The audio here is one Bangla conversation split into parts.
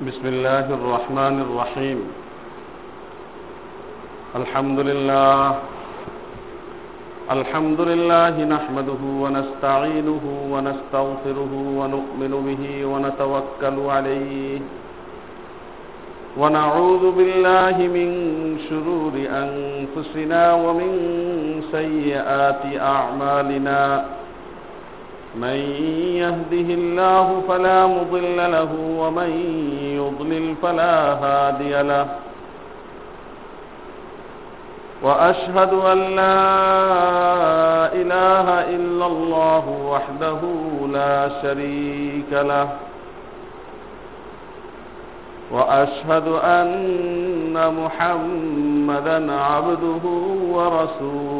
بسم الله الرحمن الرحيم. الحمد لله. الحمد لله نحمده ونستعينه ونستغفره ونؤمن به ونتوكل عليه. ونعوذ بالله من شرور أنفسنا ومن سيئات أعمالنا. من يهده الله فلا مضل له ومن يضلل فلا هادي له. وأشهد أن لا إله إلا الله وحده لا شريك له. وأشهد أن محمدا عبده ورسوله.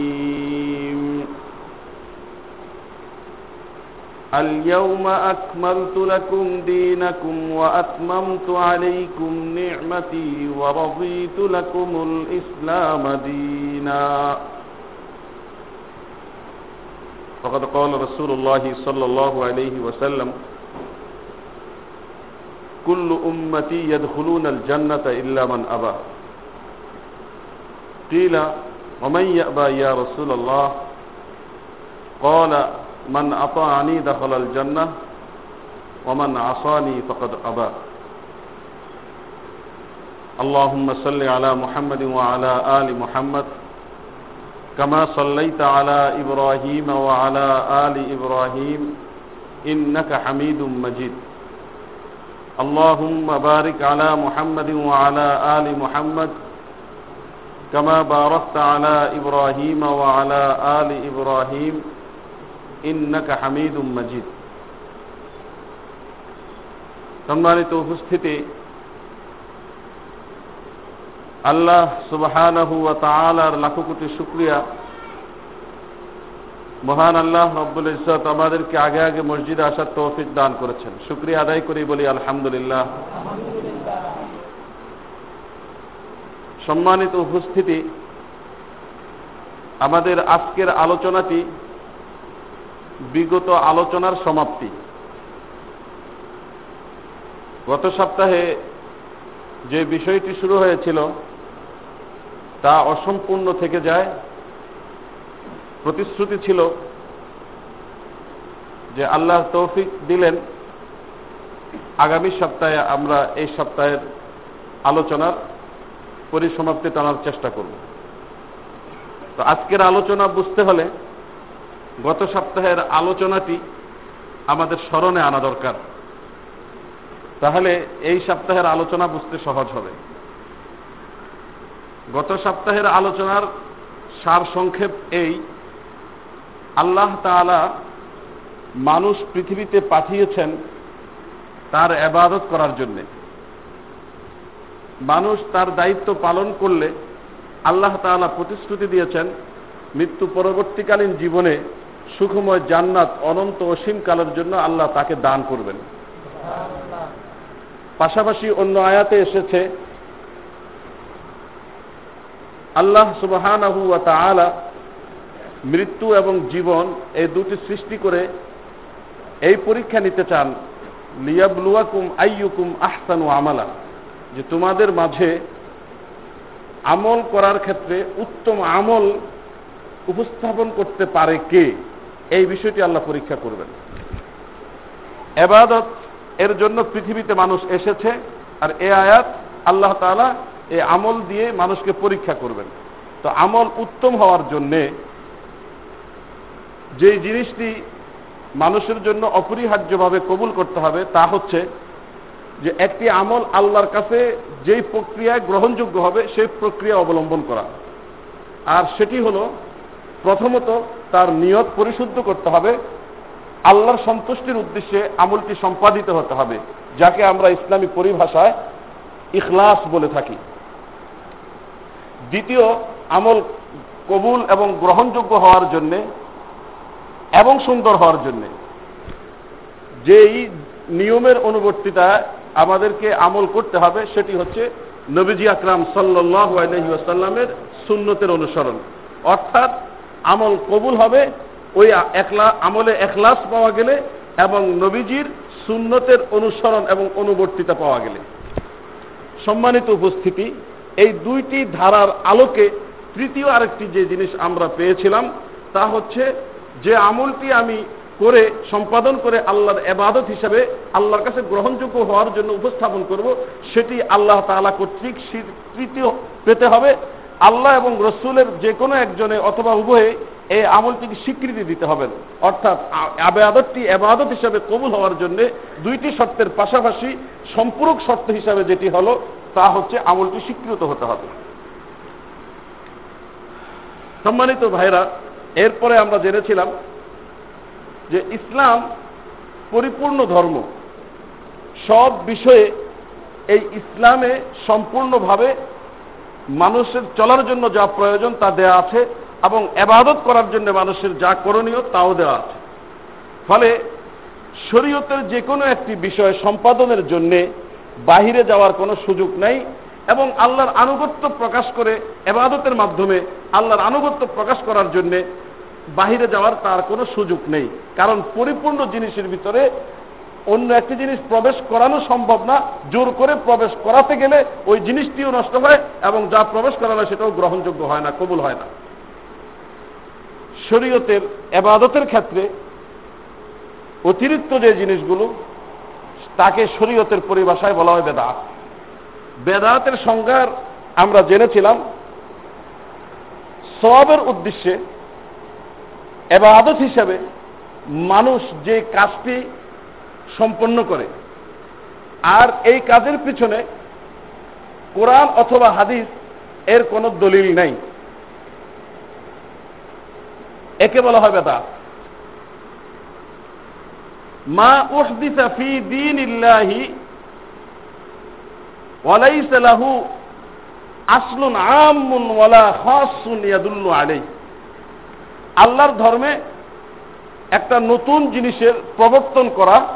اليوم أكملت لكم دينكم وأتممت عليكم نعمتي ورضيت لكم الإسلام دينا. فقد قال رسول الله صلى الله عليه وسلم كل أمتي يدخلون الجنة إلا من أبى. قيل ومن يأبى يا رسول الله؟ قال من أطاعني دخل الجنة ومن عصاني فقد أبى. اللهم صل على محمد وعلى آل محمد كما صليت على إبراهيم وعلى آل إبراهيم إنك حميد مجيد. اللهم بارك على محمد وعلى آل محمد كما باركت على إبراهيم وعلى آل إبراهيم ইন্নাকা হামিদুম মজিদ। সম্মানিত উপস্থিতি, আল্লাহ সুবহানাহু ওয়া তাআলার লাখো কোটি শুকরিয়া। মহান আল্লাহ রব্বুল ইজ্জত আমাদেরকে আগে আগে মসজিদে আসার তৌফিক দান করেছেন। শুকরিয়া আদায় করি বলি আলহামদুলিল্লাহ। সম্মানিত উপস্থিতি, আমাদের আজকের আলোচনাটি বিগত আলোচনার সমাপ্তি। গত সপ্তাহে যে বিষয়টি শুরু হয়েছিল, তা অসম্পূর্ণ থেকে যায়। প্রতিশ্রুতি ছিল যে আল্লাহ তৌফিক দিলেন। আগামী সপ্তাহে আমরা এই সপ্তাহের আলোচনার পরিসমাপ্তি টানার চেষ্টা করব। তো আজকের আলোচনা বুঝতে হলে গত সপ্তাহের আলোচনাটি আমাদের স্মরণে আনা দরকার। তাহলে এই সপ্তাহের আলোচনা বুঝতে সহজ হবে। গত সপ্তাহের আলোচনার সার সংক্ষেপ এই, আল্লাহ তালা মানুষ পৃথিবীতে পাঠিয়েছেন তার এবাদত করার জন্যে। মানুষ তার দায়িত্ব পালন করলে আল্লাহ তালা প্রতিশ্রুতি দিয়েছেন, মৃত্যু পরবর্তীকালীন জীবনে সুখময় জান্নাত অনন্ত অসীম কালের জন্য আল্লাহ তাকে দান করবেন। পাশাপাশি অন্য আয়াতে এসেছে, আল্লাহ সুবাহান মৃত্যু এবং জীবন এই দুটি সৃষ্টি করে এই পরীক্ষা নিতে চান, লিয়াবলুয়াকুম আইয়ুকুম আহসানু আমালা, যে তোমাদের মাঝে আমল করার ক্ষেত্রে উত্তম আমল উপস্থাপন করতে পারে কে? এই বিষয়টি আল্লাহ পরীক্ষা করবেন। এবাদত এর জন্য পৃথিবীতে মানুষ এসেছে আর এ আয়াত আল্লাহ তালা এই আমল দিয়ে মানুষকে পরীক্ষা করবেন। তো আমল উত্তম হওয়ার জন্যে যে জিনিসটি মানুষের জন্য অপরিহার্যভাবে কবুল করতে হবে তা হচ্ছে যে একটি আমল আল্লাহর কাছে যেই প্রক্রিয়ায় গ্রহণযোগ্য হবে সেই প্রক্রিয়া অবলম্বন করা। আর সেটি হলো প্রথমত তার নিয়ত পরিশুদ্ধ করতে হবে। আল্লাহর সন্তুষ্টির উদ্দেশ্যে আমলটি সম্পাদিত হতে হবে, যাকে আমরা ইসলামী পরিভাষায় ইখলাস বলে থাকি। দ্বিতীয়, আমল কবুল এবং গ্রহণযোগ্য হওয়ার জন্যে এবং সুন্দর হওয়ার জন্যে। যেই নিয়মের অনুবর্তিতা আমাদেরকে আমল করতে হবে, সেটি হচ্ছে নবীজি আকরাম সাল্লাহ আলহিউসাল্লামের সুন্নতের অনুসরণ। অর্থাৎ আমল কবুল হবে, ওই একলা, আমলে এখলাস পাওয়া গেলে এবং নবীজির সুন্নতের অনুসরণ এবং অনুবর্তিতা পাওয়া গেলে। সম্মানিত উপস্থিতি, এই দুইটি ধারার আলোকে তৃতীয় আরেকটি যে জিনিস আমরা পেয়েছিলাম, তা হচ্ছে যে আমলটি আমি করে, সম্পাদন করে আল্লাহর এবাদত হিসাবে আল্লাহর কাছে গ্রহণযোগ্য হওয়ার জন্য উপস্থাপন করব, সেটি আল্লাহ তালা কর্তৃক তৃতীয় পেতে হবে। আল্লাহ এবং রসুলের যে কোনো একজনে অথবা উভয়ে এই আমলটিকে স্বীকৃতি দিতে হবে। অর্থাৎ আবাদতটি আবাদত হিসাবে কবুল হওয়ার জন্য দুইটি শর্তের পাশাপাশি সম্পূরক শর্ত হিসাবে যেটি হলো, তা হচ্ছে আমলটি স্বীকৃত হতে হবে। সম্মানিত ভাইরা, এরপরে আমরা জেনেছিলাম যে ইসলাম পরিপূর্ণ ধর্ম। সব বিষয়ে এই ইসলামে সম্পূর্ণভাবে মানুষের চলার জন্য যা প্রয়োজন তা দেয়া আছে এবং এবাদত করার জন্য মানুষের যা করণীয় তাও দেওয়া আছে। ফলে শরীয়তের যে কোনো একটি বিষয় সম্পাদনের জন্যে বাহিরে যাওয়ার কোনো সুযোগ নাই এবং আল্লাহর আনুগত্য প্রকাশ করে এবাদতের মাধ্যমে আল্লাহর আনুগত্য প্রকাশ করার জন্যে বাহিরে যাওয়ার তার কোনো সুযোগ নেই। কারণ পরিপূর্ণ জিনিসের ভিতরে অন্য একটি জিনিস প্রবেশ করানো সম্ভব না। জোর করে প্রবেশ করাতে গেলে ওই জিনিসটিও নষ্ট হয় এবং যা প্রবেশ করানো সেটাও গ্রহণযোগ্য হয় না, কবুল হয় না। শরীয়তের এবাদতের ক্ষেত্রে অতিরিক্ত যে জিনিসগুলো, তাকে শরীয়তের পরিভাষায় বলা হয় বেদাত। বেদাতের সংজ্ঞার আমরা জেনেছিলাম সবের উদ্দেশ্যে এবাদত হিসাবে মানুষ যে কাজটি সম্পন্ন করে। আর এই কাজের পিছনে কোরআন অথবা হাদিস এর কোনো দলিল নাই। একে বলা হয় বেদাত। মা উহদিসা ফি দিন ওয়ালাইসা লাহু আসলুন আমুন ওয়ালা খাসুন ইয়াদুল্লু আলাই আল্লাহর ধর্মে একটা নতুন জিনিসের প্রবর্তন করা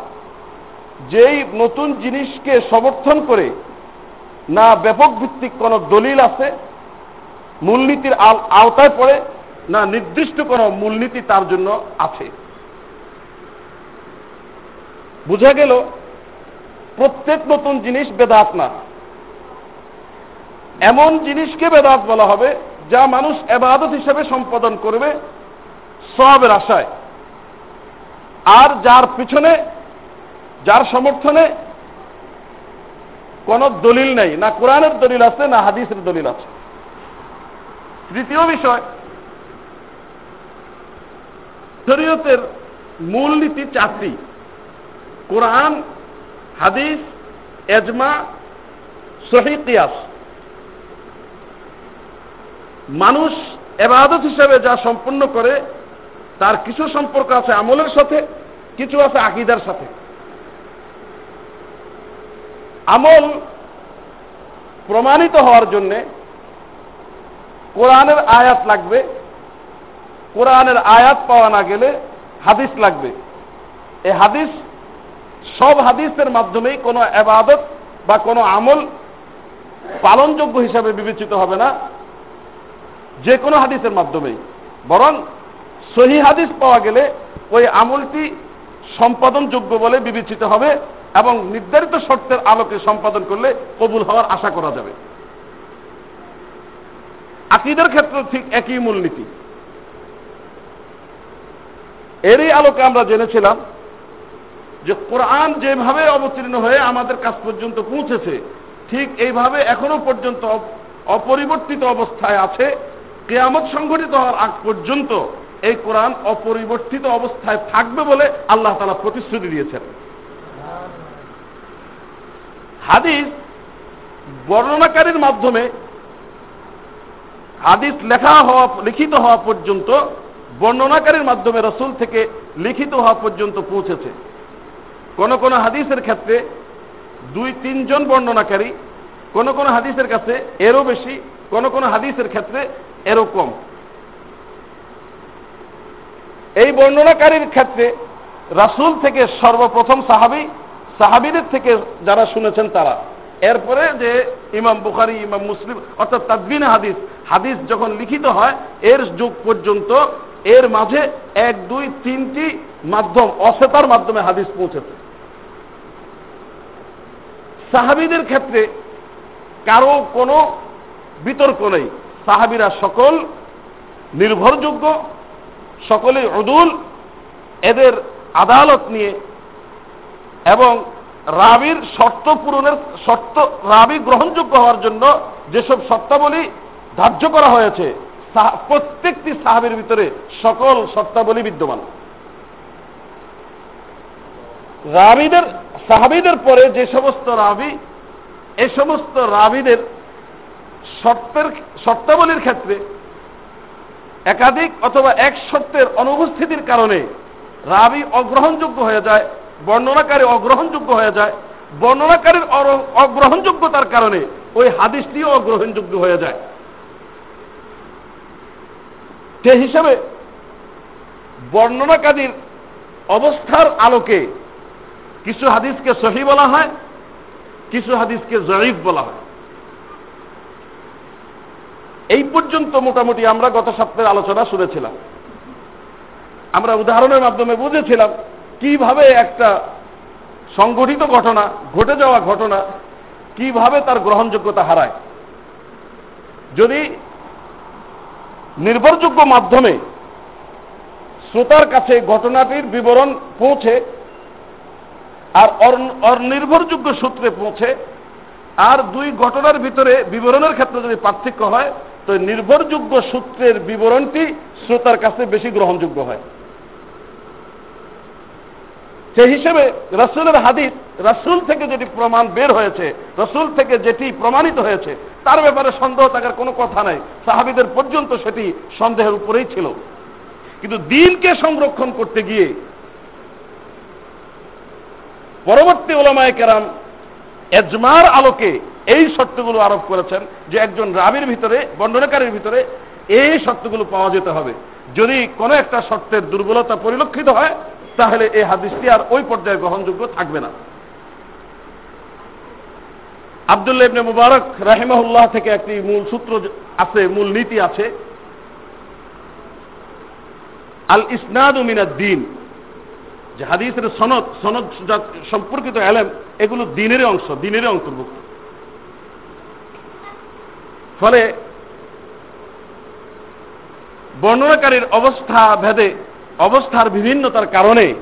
যেই নতুন জিনিসকে সমর্থন করে না ব্যাপক ভিত্তিক কোন দলিল আছে, মূলনীতির আওতায় পড়ে, না নির্দিষ্ট কোন মূলনীতি তার জন্য আছে। বুঝা গেল, প্রত্যেক নতুন জিনিস বেদাত না। এমন জিনিসকে বেদাত বলা হবে যা মানুষ এবাদত হিসেবে সম্পাদন করবে সবের আশায়। আর যার পিছনে যার সমর্থনে কোন দলিল নেই, না কোরআনের দলিল আছে, না হাদিসের দলিল আছে। তৃতীয় বিষয়, শরীয়তের মূলনীতি চারটি। কোরআন, হাদিস, এজমা, সহি কিয়াস। মানুষ এবাদত হিসেবে যা সম্পন্ন করে, তার কিছু সম্পর্ক আছে আমলের সাথে, কিছু আছে আকিদার সাথে। আমল প্রমাণিত হওয়ার জন্যে কোরআনের আয়াত লাগবে। কোরআনের আয়াত পাওয়া না গেলে হাদিস লাগবে। এই হাদিস সব হাদিসের মাধ্যমেই কোনো এবাদত বা কোনো আমল পালনযোগ্য হিসাবে বিবেচিত হবে না যে কোনো হাদিসের মাধ্যমেই। বরং সহি হাদিস পাওয়া গেলে ওই আমলটি সম্পাদনযোগ্য বলে বিবেচিত হবে। এবং নির্ধারিত শর্তের আলোকে সম্পাদন করলে কবুল হওয়ার আশা করা যাবে। আকিদের ক্ষেত্রে ঠিক একই মূলনীতি। এরই আলোকে আমরা জেনেছিলাম যে কোরআন যেভাবে অবতীর্ণ হয়ে আমাদের কাছ পর্যন্ত পৌঁছেছে, ঠিক এইভাবে এখনও পর্যন্ত অপরিবর্তিত অবস্থায় আছে। কেয়ামত সংঘটিত হওয়ার আগ পর্যন্ত এই কোরআন অপরিবর্তিত অবস্থায় থাকবে বলে আল্লাহ তালা প্রতিশ্রুতি দিয়েছেন। হাদিস বর্ণনাকারীর মাধ্যমে হাদিস লেখা হওয়া, লিখিত হওয়া পর্যন্ত, বর্ণনাকারীর মাধ্যমে রসুল থেকে লিখিত হওয়া পর্যন্ত পৌঁছেছে। কোন কোন হাদিসের ক্ষেত্রে দুই, তিনজন বর্ণনাকারী, কোন কোন হাদিসের কাছে এরও বেশি, কোন কোন হাদিসের ক্ষেত্রে এরও কম। এই বর্ণনাকারীর ক্ষেত্রে রাসুল থেকে সর্বপ্রথম সাহাবি সাহাবিদের থেকে যারা শুনেছেন তারা। এরপরে যে ইমাম বুখারি, ইমাম মুসলিম, অর্থাৎ তাদবিন হাদিস হাদিস যখন লিখিত হয়, এর যুগ পর্যন্ত এর মাঝে এক, দুই, তিনটি মাধ্যম, অসেতার মাধ্যমে হাদিস পৌঁছেছে। সাহাবিদের ক্ষেত্রে কারও কোনো বিতর্ক নেই। সাহাবিরা সকল নির্ভরযোগ্য, সকলেই অদুল এদের আদালত নিয়ে এবং রাবির শর্ত পূরণের, শর্ত রাবি গ্রহণযোগ্য হওয়ার জন্য যেসব শর্তাবলী ধার্য করা হয়েছে প্রত্যেকটি সাহাবির ভিতরে সকল শর্তাবলী বিদ্যমান। রাবিদের, সাহাবিদের পরে যে সমস্ত রাবি, এ সমস্ত রাবিদের শর্তের, শর্তাবলীর ক্ষেত্রে একাধিক অথবা এক শর্তের অনুপস্থিতির কারণে রাবি অগ্রহণযোগ্য হয়ে যায়। বর্ণনাকারী অগ্রহণযোগ্য হয়ে যায়। বর্ণনাকারীর অগ্রহণযোগ্যতার কারণে ওই হাদিসটিও অগ্রহণযোগ্য হয়ে যায়। সে হিসাবে বর্ণনাকারীর অবস্থার আলোকে কিছু হাদিসকে সহি বলা হয়, কিছু হাদিসকে জরিফ বলা হয়। এই পর্যন্ত মোটামুটি আমরা গত সপ্তাহের আলোচনা শুনেছিলাম। আমরা উদাহরণের মাধ্যমে বুঝেছিলাম কীভাবে একটা সংগঠিত ঘটনা, ঘটে যাওয়া ঘটনা, কীভাবে তার গ্রহণযোগ্যতা হারায়? যদি নির্ভরযোগ্য মাধ্যমে শ্রোতার কাছে ঘটনাটির বিবরণ পৌঁছে আর অনির্ভরযোগ্য সূত্রে পৌঁছে, আর দুই ঘটনার ভিতরে বিবরণের ক্ষেত্রে যদি পার্থক্য হয়, তো নির্ভরযোগ্য সূত্রের বিবরণটি শ্রোতার কাছে বেশি গ্রহণযোগ্য হয়। সেই হিসেবে রসুলের হাদিস, রসুল থেকে যেটি প্রমাণ বের হয়েছে, রসুল থেকে যেটি প্রমাণিত হয়েছে, তার ব্যাপারে সন্দেহ থাকার কোনো কথা নাই। সাহাবিদের পর্যন্ত সেটি সন্দেহের উপরেই ছিল। কিন্তু দিনকে সংরক্ষণ করতে গিয়ে পরবর্তী ওলামায় কেরাম এজমার আলোকে এই শর্তগুলো আরোপ করেছেন যে একজন রাবির ভিতরে, বর্ণনাকারীর ভিতরে এই শর্তগুলো পাওয়া যেতে হবে। যদি কোনো একটা শর্তের দুর্বলতা পরিলক্ষিত হয় তাহলে এই হাদিসটি আর ওই পর্যায়ে গ্রহণযোগ্য থাকবে না। আবদুল্লাহ ইবনে মুবারক রাহিমাহুল্লাহ থেকে একটি মূল সূত্র আছে, মূল নীতি আছে। আল ইসনাদ দিন, যে হাদিসের সনদ সনদ সম্পর্কিত এলেম এগুলো দিনের অংশ, দিনের অন্তর্ভুক্ত। ফলে বর্ণনাকারীর অবস্থা ভেদে অবস্থার বিভিন্নতার কারণে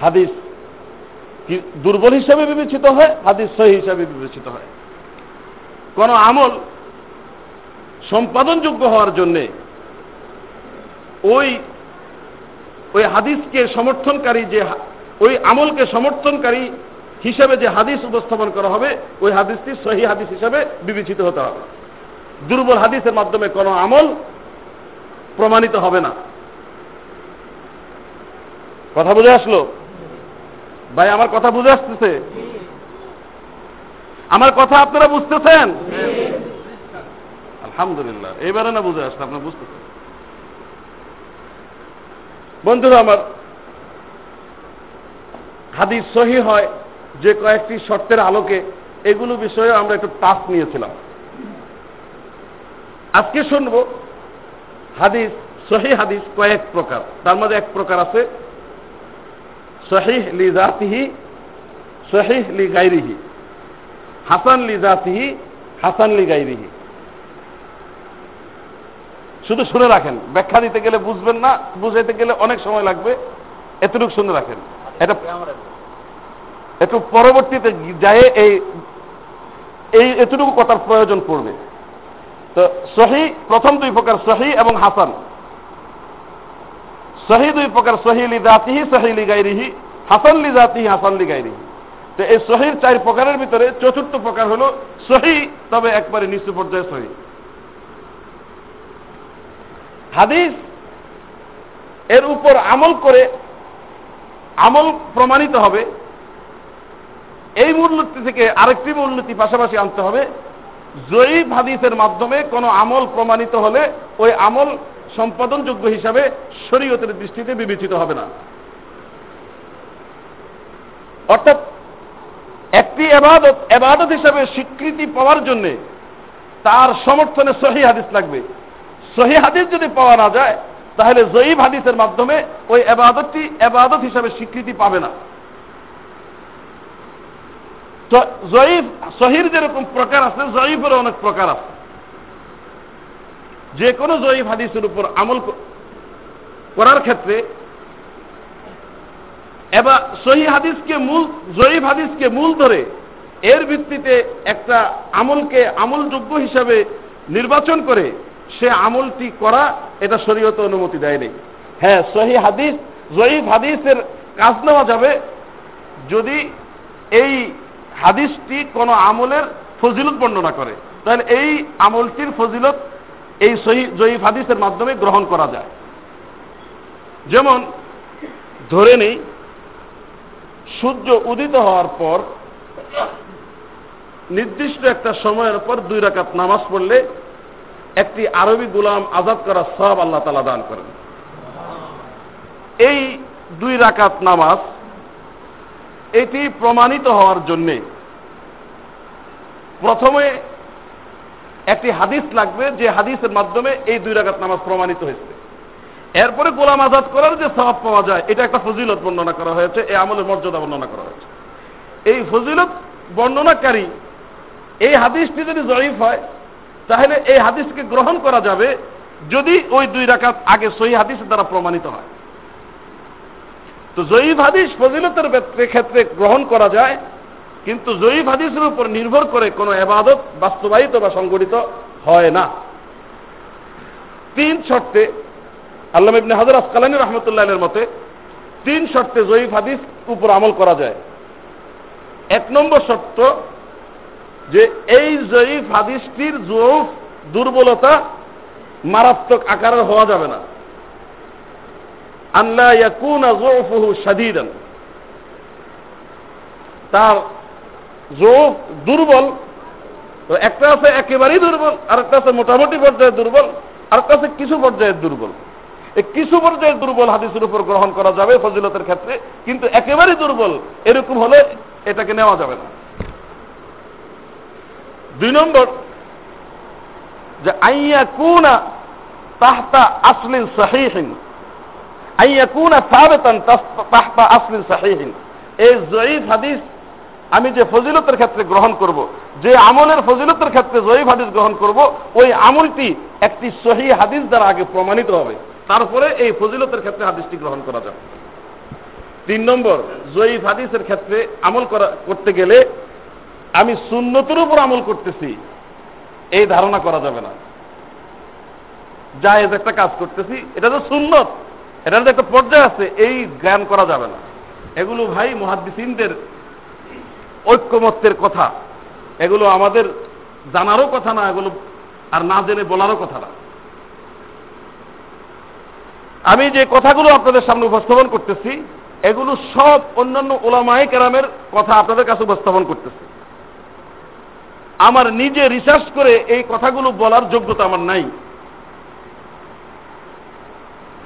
হাদিস দুর্বল হিসেবে বিবেচিত হয়, হাদিস সহি হিসাবে বিবেচিত হয়। কোন আমল সম্পাদনযোগ্য হওয়ার জন্যে ওই ওই হাদিসকে সমর্থনকারী যে, ওই আমলকে সমর্থনকারী হিসেবে যে হাদিস উপস্থাপন করা হবে, ওই হাদিসটি সহি হাদিস হিসেবে বিবেচিত হতে হবে। দুর্বল হাদিসের মাধ্যমে কোনো আমল প্রমাণিত হবে না। কথা বুঝে আসলো? ভাই, আমার কথা বুঝে আসতেছে। আমার কথা আপনারা বুঝতেছেন? আলহামদুলিল্লাহ, এবারে না বুঝে আসলে আপনারা বুঝতেছেন। বন্ধুরা, আমার হাদিস সহি হয় যে কয়েকটি শর্তের আলোকে এগুলো বিষয়ে আমরা একটু টাচ নিয়েছিলাম। আজকে শুনব হাদিস, সহি হাদিস কয়েক প্রকার। তার মধ্যে এক প্রকার আছে সহিহ লি জাতিহি, সহিহ লি গাইরিহি হাসান লি জাতিহি, হাসান লি গাইরিহি শুধু শুনে রাখেন, ব্যাখ্যা দিতে গেলে বুঝবেন না, বুঝাইতে গেলে অনেক সময় লাগবে, এতটুকু শুনে রাখেন। এটা একটু পরবর্তীতে যায় এই এই এতটুকু কথার প্রয়োজন পড়বে। তো সহি প্রথম দুই প্রকার সহি এবং হাসান। সহি দুই প্রকার সহি লি জাতিহি সহি লি গাইরিহি, হাসান লি জাতিহি হাসান লি গাইরিহি। তো এই সহির চার প্রকারের ভিতরে চতুর্থ প্রকার হলো সহি, তবে একবারে নিচু পর্যায়ে সহি। হাদিস এর উপর আমল করে আমল প্রমাণিত হবে। এই মূলনীতি থেকে আরেকটি মূলনীতি পাশাপাশি আনতে হবে। জয়ীব হাদিসের মাধ্যমে কোনো আমল প্রমাণিত হলে ওই আমল সম্পাদনযোগ্য হিসাবে শরীয়তের দৃষ্টিতে বিবেচিত হবে না। অর্থাৎ একটি এবাদত এবাদত হিসাবে স্বীকৃতি পাওয়ার জন্য তার সমর্থনে সহি হাদিস লাগবে। সহি হাদিস যদি পাওয়া না যায়, তাহলে জয়ীব হাদিসের মাধ্যমে ওই এবাদতটি এবাদত হিসাবে স্বীকৃতি পাবে না। তো জয়ীফ সহির যেরকম প্রকার আছে, জয়ীফেরও অনেক প্রকার আছে। যে কোনো জয়ীফ হাদিসের উপর আমল করার ক্ষেত্রে এবার সহি হাদিসকে মূল, জয়ীফ হাদিসকে মূল ধরে এর ভিত্তিতে একটা আমলকে আমলযোগ্য হিসাবে নির্বাচন করে সে আমলটি করা এটা শরীয়ত অনুমতি দেয়নি। হ্যাঁ সহি হাদিস, জয়ীফ হাদিসের কাজ নেওয়া যাবে যদি এই হাদিসটি কোনো আমলের ফজিলত বর্ণনা করে। তাহলে এই আমলটির ফজিলত এই সহি জয়ীফ হাদিসের মাধ্যমে গ্রহণ করা যায়। যেমন, ধরে নেই, সূর্য উদিত হওয়ার পর নির্দিষ্ট একটা সময়ের পর দুই রাকাত নামাজ পড়লে একটি আরবি গুলাম আজাদ করার সব আল্লাহ তালা দান করেন। এই দুই রাকাত নামাজ এটি প্রমাণিত হওয়ার জন্যে প্রথমে একটি হাদিস লাগবে যে হাদিসের মাধ্যমে এই দুই রাগাত নামাজ প্রমাণিত হয়েছে। এরপরে গোলাম আজাদ করার যে স্বভাব পাওয়া যায়, এটা একটা ফজিলত বর্ণনা করা হয়েছে, এই আমলের মর্যাদা বর্ণনা করা হয়েছে। এই ফজিলত বর্ণনাকারী এই হাদিসটি যদি জয়ীফ হয়, তাহলে এই হাদিসকে গ্রহণ করা যাবে যদি ওই দুই রাকাত আগে সহি হাদিসের দ্বারা প্রমাণিত হয়। তো জয়ীফ হাদিস ফজিলতের ক্ষেত্রে গ্রহণ করা যায় কিন্তু জয়ীফ হাদিসের উপর নির্ভর করে কোনো এবাদত বাস্তবায়িত বা সংগঠিত হয় না। তিন শর্তে আল্লাহ ইবনে হাজার আসকালানি রহমতুল্লাহের মতে, তিন শর্তে জয়ীফ হাদিস উপর আমল করা যায়। এক নম্বর শর্ত যে এই জয়ীফ হাদিসটির জয়ুফ দুর্বলতা মারাত্মক আকারের হওয়া যাবে না। আল্লাহ ইয়াকুন জয়ফুহু সাদিদান তার জোফ দুর্বল একটা আছে একেবারেই দুর্বল আর একটা আছে মোটামুটি পর্যায়ে দুর্বল আর একটা আছে কিছু পর্যায়ের দুর্বল। এই কিছু পর্যায়ের দুর্বল হাদিসের উপর গ্রহণ করা যাবে ফজিলতের ক্ষেত্রে, কিন্তু একেবারেই দুর্বল এরকম হলে এটাকে নেওয়া যাবে না। দুই নম্বর, যে আইয়া কুনা তাহতা আসলিন সাহিহীন আইয়া কুনা সাবেতান তাহতা আসলিন সাহিহীন। এই জয়ীফ হাদিস আমি যে ফজিলতের ক্ষেত্রে গ্রহণ করব। যে আমলের ফজিলতের ক্ষেত্রে জয়ীফ হাদিস গ্রহণ করব, ওই আমলটি একটি সহি হাদিস দ্বারা আগে প্রমাণিত হবে। তারপরে এই ফজিলতের ক্ষেত্রে হাদিসটি গ্রহণ করা যাবে। তিন নম্বর, জয়ীফ হাদিসের ক্ষেত্রে আমল করা, করতে গেলে আমি সুন্নতের উপর আমল করতেছি, এই ধারণা করা যাবে না। জায়েজ একটা কাজ করতেছি, এটা তো সুন্নত, এটার একটা পর্যায়ে আছে, এই জ্ঞান করা যাবে না। এগুলো ভাই মহাদ্দিসিনদের ঐক্যমত্যের কথা, এগুলো আমাদের জানারও কথা না, এগুলো আর না জেনে বলারও কথা না। আমি যে কথাগুলো আপনাদের সামনে উপস্থাপন করতেছি, এগুলো সব অন্যান্য ওলামাই কেরামের কথা আপনাদের কাছে উপস্থাপন করতেছি। আমার নিজে রিসার্চ করে এই কথাগুলো বলার যোগ্যতা আমার নাই।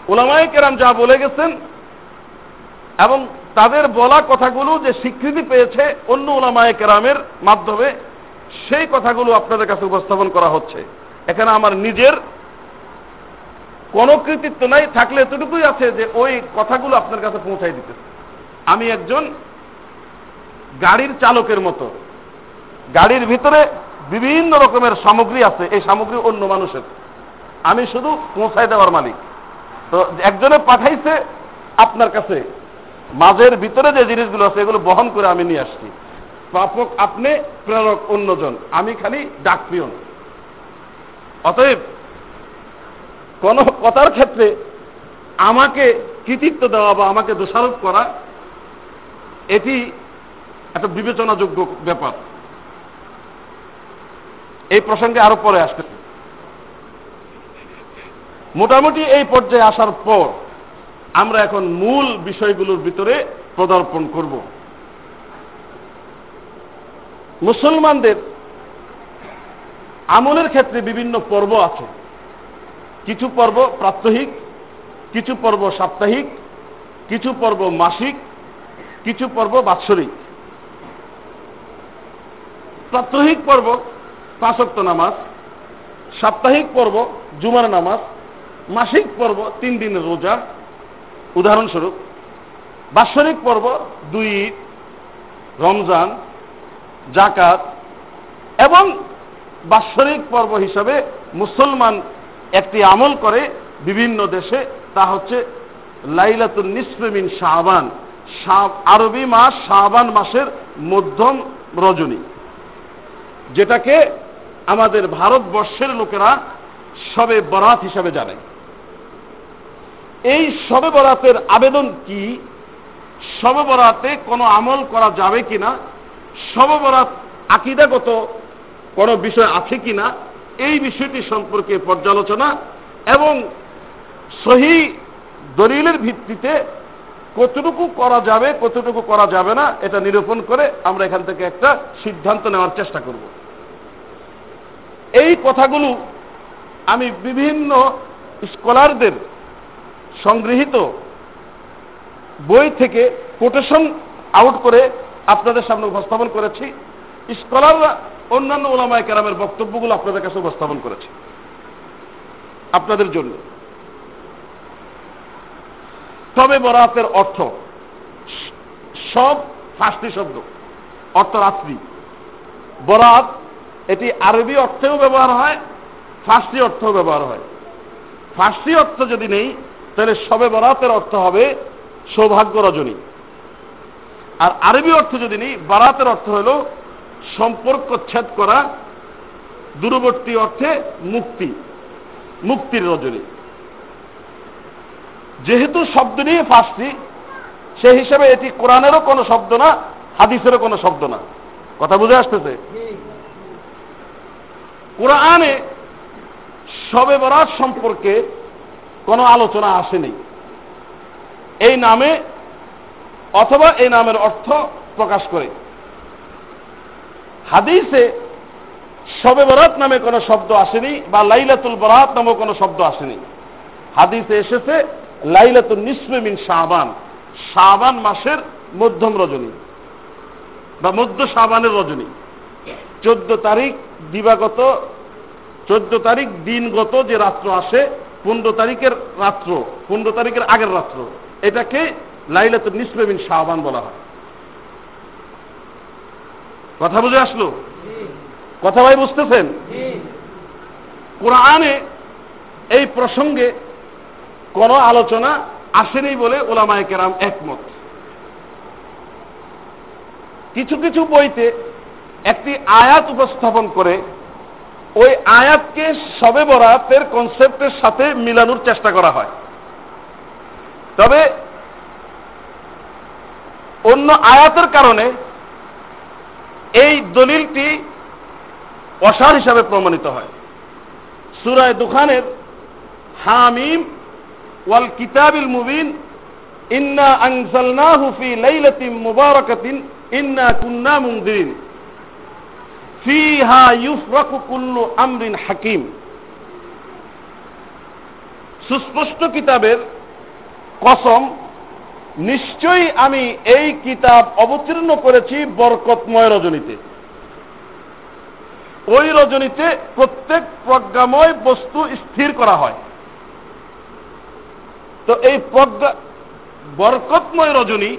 ওলামাই কেরাম যা বলে গেছেন এবং তাদের বলা কথাগুলো যে স্বীকৃতি পেয়েছে অন্য ওলামায় কেরামের মাধ্যমে, সেই কথাগুলো আপনাদের কাছে উপস্থাপন করা হচ্ছে। এখানে আমার নিজের কোন কৃতিত্ব নাই, থাকলে এতটুকুই আছে যে ওই কথাগুলো আপনার কাছে পৌঁছাই দিতে আমি একজন গাড়ির চালকের মতো। গাড়ির ভিতরে বিভিন্ন রকমের সামগ্রী আছে, এই সামগ্রী অন্য মানুষের। আমি শুধু পৌঁছায় দেওয়ার মালিক। তো একজনে পাঠাইছে আপনার কাছে মাঝের ভিতরে যে জিনিসগুলো আছে, এগুলো বহন করে আমি নিয়ে আসছি। প্রাপক আপনি, প্রেরক অন্যজন। আমি খালি ডাক পিয়ন অতএব, কোন কথার ক্ষেত্রে আমাকে কৃতিত্ব দেওয়া বা আমাকে দোষারোপ করা, এটি একটা বিবেচনাযোগ্য ব্যাপার। এই প্রসঙ্গে আরও পরে আসতেছে। মোটামুটি এই পর্যায়ে আসার পর আমরা এখন মূল বিষয়গুলোর ভিতরে পদার্পণ করব। মুসলমানদের আমলের ক্ষেত্রে বিভিন্ন পর্ব আছে। কিছু পর্ব প্রাত্যহিক, কিছু পর্ব সাপ্তাহিক, কিছু পর্ব মাসিক, কিছু পর্ব বাৎসরিক। প্রাত্যহিক পর্ব পাঁচক্ত নামাজ, সাপ্তাহিক পর্ব জুমার নামাজ, মাসিক পর্ব তিন দিনের রোজা উদাহরণস্বরূপ, বাৎসরিক পর্ব, দুই রমজান, জাকাত, এবং বাৎসরিক পর্ব হিসাবে মুসলমান একটি আমল করে বিভিন্ন দেশে, তা হচ্ছে লাইলাতুল নিসফেমিন শাহবান আরবি মাস শাহবান মাসের মধ্যম রজনী, যেটাকে আমাদের ভারতবর্ষের লোকেরা সবে বরাত হিসাবে জানে। এই সবে বরাতের আবেদন কি? সবে বরাতে কোনো আমল করা যাবে কিনা? সবে বরাত আকিদাগত কোনো বিষয় আছে কিনা? এই বিষয়টি সম্পর্কে পর্যালোচনা এবং সহি দলিলের ভিত্তিতে কতটুকু করা যাবে, কতটুকু করা যাবে না, এটা নিরূপণ করে আমরা এখান থেকে একটা সিদ্ধান্ত নেওয়ার চেষ্টা করব। এই কথাগুলো আমি বিভিন্ন স্কলারদের সংগৃহীত বই থেকে কোটেশন আউট করে আপনাদের সামনে উপস্থাপন করেছি। স্কলাররা অন্যান্য ওলামায় কেরামের বক্তব্যগুলো আপনাদের কাছে উপস্থাপন করেছে। আপনাদের জন্য। তবে বরাতের অর্থ সব ফার্সি শব্দ, অর্থ রাত্রি। বরাত, এটি আরবি অর্থেও ব্যবহার হয় ফার্সি অর্থেও ব্যবহার হয়। ফার্সি অর্থ যদি নেই তাহলে সবে বরাতের অর্থ হবে সৌভাগ্য রজনী আর আরবি অর্থ যদি নেই, বারাতের অর্থ হল সম্পর্ক ছেদ করা, দূরবর্তী অর্থে মুক্তি, মুক্তির রজনী। যেহেতু শব্দ নিয়ে ফার্সি সে হিসেবে এটি কোরআনেরও কোনো শব্দ না, হাদিসেরও কোনো শব্দ না। কথা বুঝে আসতেছে? কোরআনে সবে বরাত সম্পর্কে কোনো আলোচনা আসেনি এই নামে অথবা এই নামের অর্থ প্রকাশ করে। হাদিসে সবে বরাত নামে কোনো শব্দ আসেনি বা লাইলাতুল বরাত নামে কোনো শব্দ আসেনি। হাদিসে এসেছে লাইলাতুল নিসমিন শাহবান শাহবান মাসের মধ্যম রজনী বা মধ্য শাহবানের রজনী। চোদ্দ তারিখ দিবাগত, চোদ্দ তারিখ দিনগত যে রাত্র আসে পনেরো তারিখের রাত্র, পনেরো তারিখের আগের রাত্র। এটাকে লাইলাতুল নিসমিন শাহবান বলা হয়। কথা বুঝে আসলো? কথা ভাই বুঝতেছেন? কোরআনে এই প্রসঙ্গে কোন আলোচনা আসেনি বলে ওলামায় কেরাম একমত। কিছু কিছু বইতে একটি আয়াত উপস্থাপন করে ওই আয়াতকে সবে বরাতের কনসেপ্টের সাথে মিলানোর চেষ্টা করা হয়। তবে অন্য আয়াতের কারণে এই দলিলটি অসার হিসাবে প্রমাণিত হয়। সুরায় দুখানের হামিম ওয়াল কিতাবিল মুবিন, ইন্না আনজালনাহু ফি লাইলাতিন মুবারাকাতিন, ইন্না কুন্না মুনদিরিন ফিহা ইউফরাকু কুল্লু আমরিন হাকিম। সুস্পষ্ট কিতাবের কসম, নিশ্চয়ই আমি এই কিতাব অবতীর্ণ করেছি বরকতময় রজনীতে। ওই রজনীতে প্রত্যেক প্রজ্ঞাময় বস্তু স্থির করা হয়। তো এই প্রজ্ঞা, বরকতময় রজনী,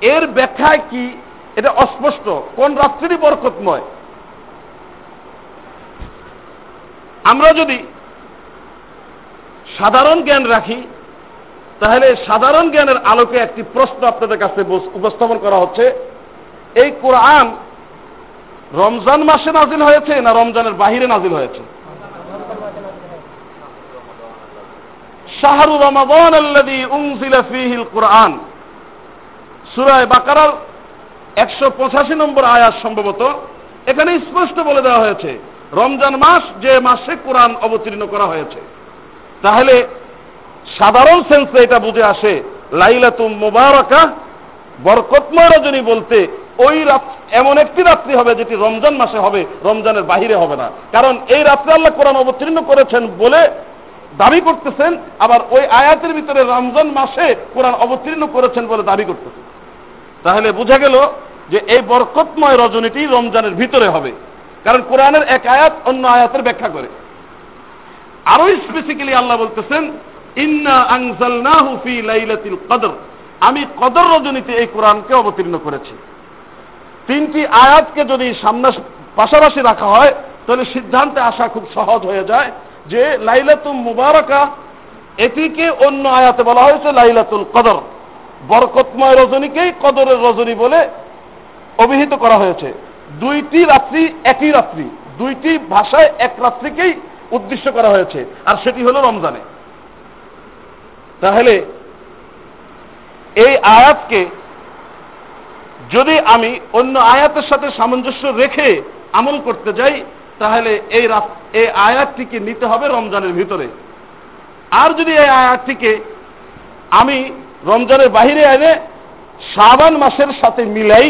এর ব্যাখ্যায় কি এটা অস্পষ্ট। কোন রাত্রিরই বরকতময়। আমরা যদি সাধারণ জ্ঞান রাখি, তাহলে সাধারণ জ্ঞানের আলোকে একটি প্রশ্ন আপনাদের কাছে উপস্থাপন করা হচ্ছে, এই কোরআন রমজান মাসে নাজিল হয়েছে না রমজানের বাহিরে নাজিল হয়েছে? শাহরু রমাদান আল্লাযী উনজিলা ফীহিল কোরআন। সূরা বাকারার একশো পঁচাশি নম্বর আয়াত সম্ভবত, এখানে স্পষ্ট বলে দেওয়া হয়েছে, রমজান মাস যে মাসে কোরআন অবতীর্ণ করা হয়েছে। তাহলে সাধারণ সেন্সে এটা বুঝে আসে, লাইলাতুম মুবারকা, বরকতময় রজনী বলতে ওই এমন একটি রাত্রি হবে যেটি রমজান মাসে হবে, রমজানের বাহিরে হবে না। কারণ এই রাত্রে আল্লাহ কোরআন অবতীর্ণ করেছেন বলে দাবি করতেছেন, আবার ওই আয়াতের ভিতরে রমজান মাসে কোরআন অবতীর্ণ করেছেন বলে দাবি করতেছেন। তাহলে বোঝা গেল যে এই বরকতময় রজনীটি রমজানের ভিতরে হবে। কারণ কোরআনের এক আয়াত অন্য আয়াতের ব্যাখ্যা করে। আরও স্পেসিক্যালি আল্লাহ বলতেছেন, ইন্না আনজালনাহু ফি লাইলাতিল কদর। আমি কদর রজনীতে এই কোরআনকে অবতীর্ণ করেছি। তিনটি আয়াতকে যদি সামনে পাশাপাশি রাখা হয়, তাহলে সিদ্ধান্তে আসা খুব সহজ হয়ে যায় যে লাইলাতুল মুবারকা, এটিকে অন্য আয়াতে বলা হয়েছে লাইলাতুল কদর। বরকতময় রজনীকেই কদরের রজনী বলে অভিহিত করা হয়েছে। দুইটি রাত্রি একই রাত্রি, দুইটি ভাষায় এক রাত্রিকেই উদ্দেশ্য করা হয়েছে, আর সেটি হলো রমজানে। তাহলে এই আয়াতকে যদি আমি অন্য আয়াতের সাথে সামঞ্জস্য রেখে আমল করতে যাই, তাহলে এই এই আয়াতটিকে নিতে হবে রমজানের ভিতরে। আর যদি এই আয়াতটিকে আমি রমজানের বাহিরে এনে শাবান মাসের সাথে মিলাই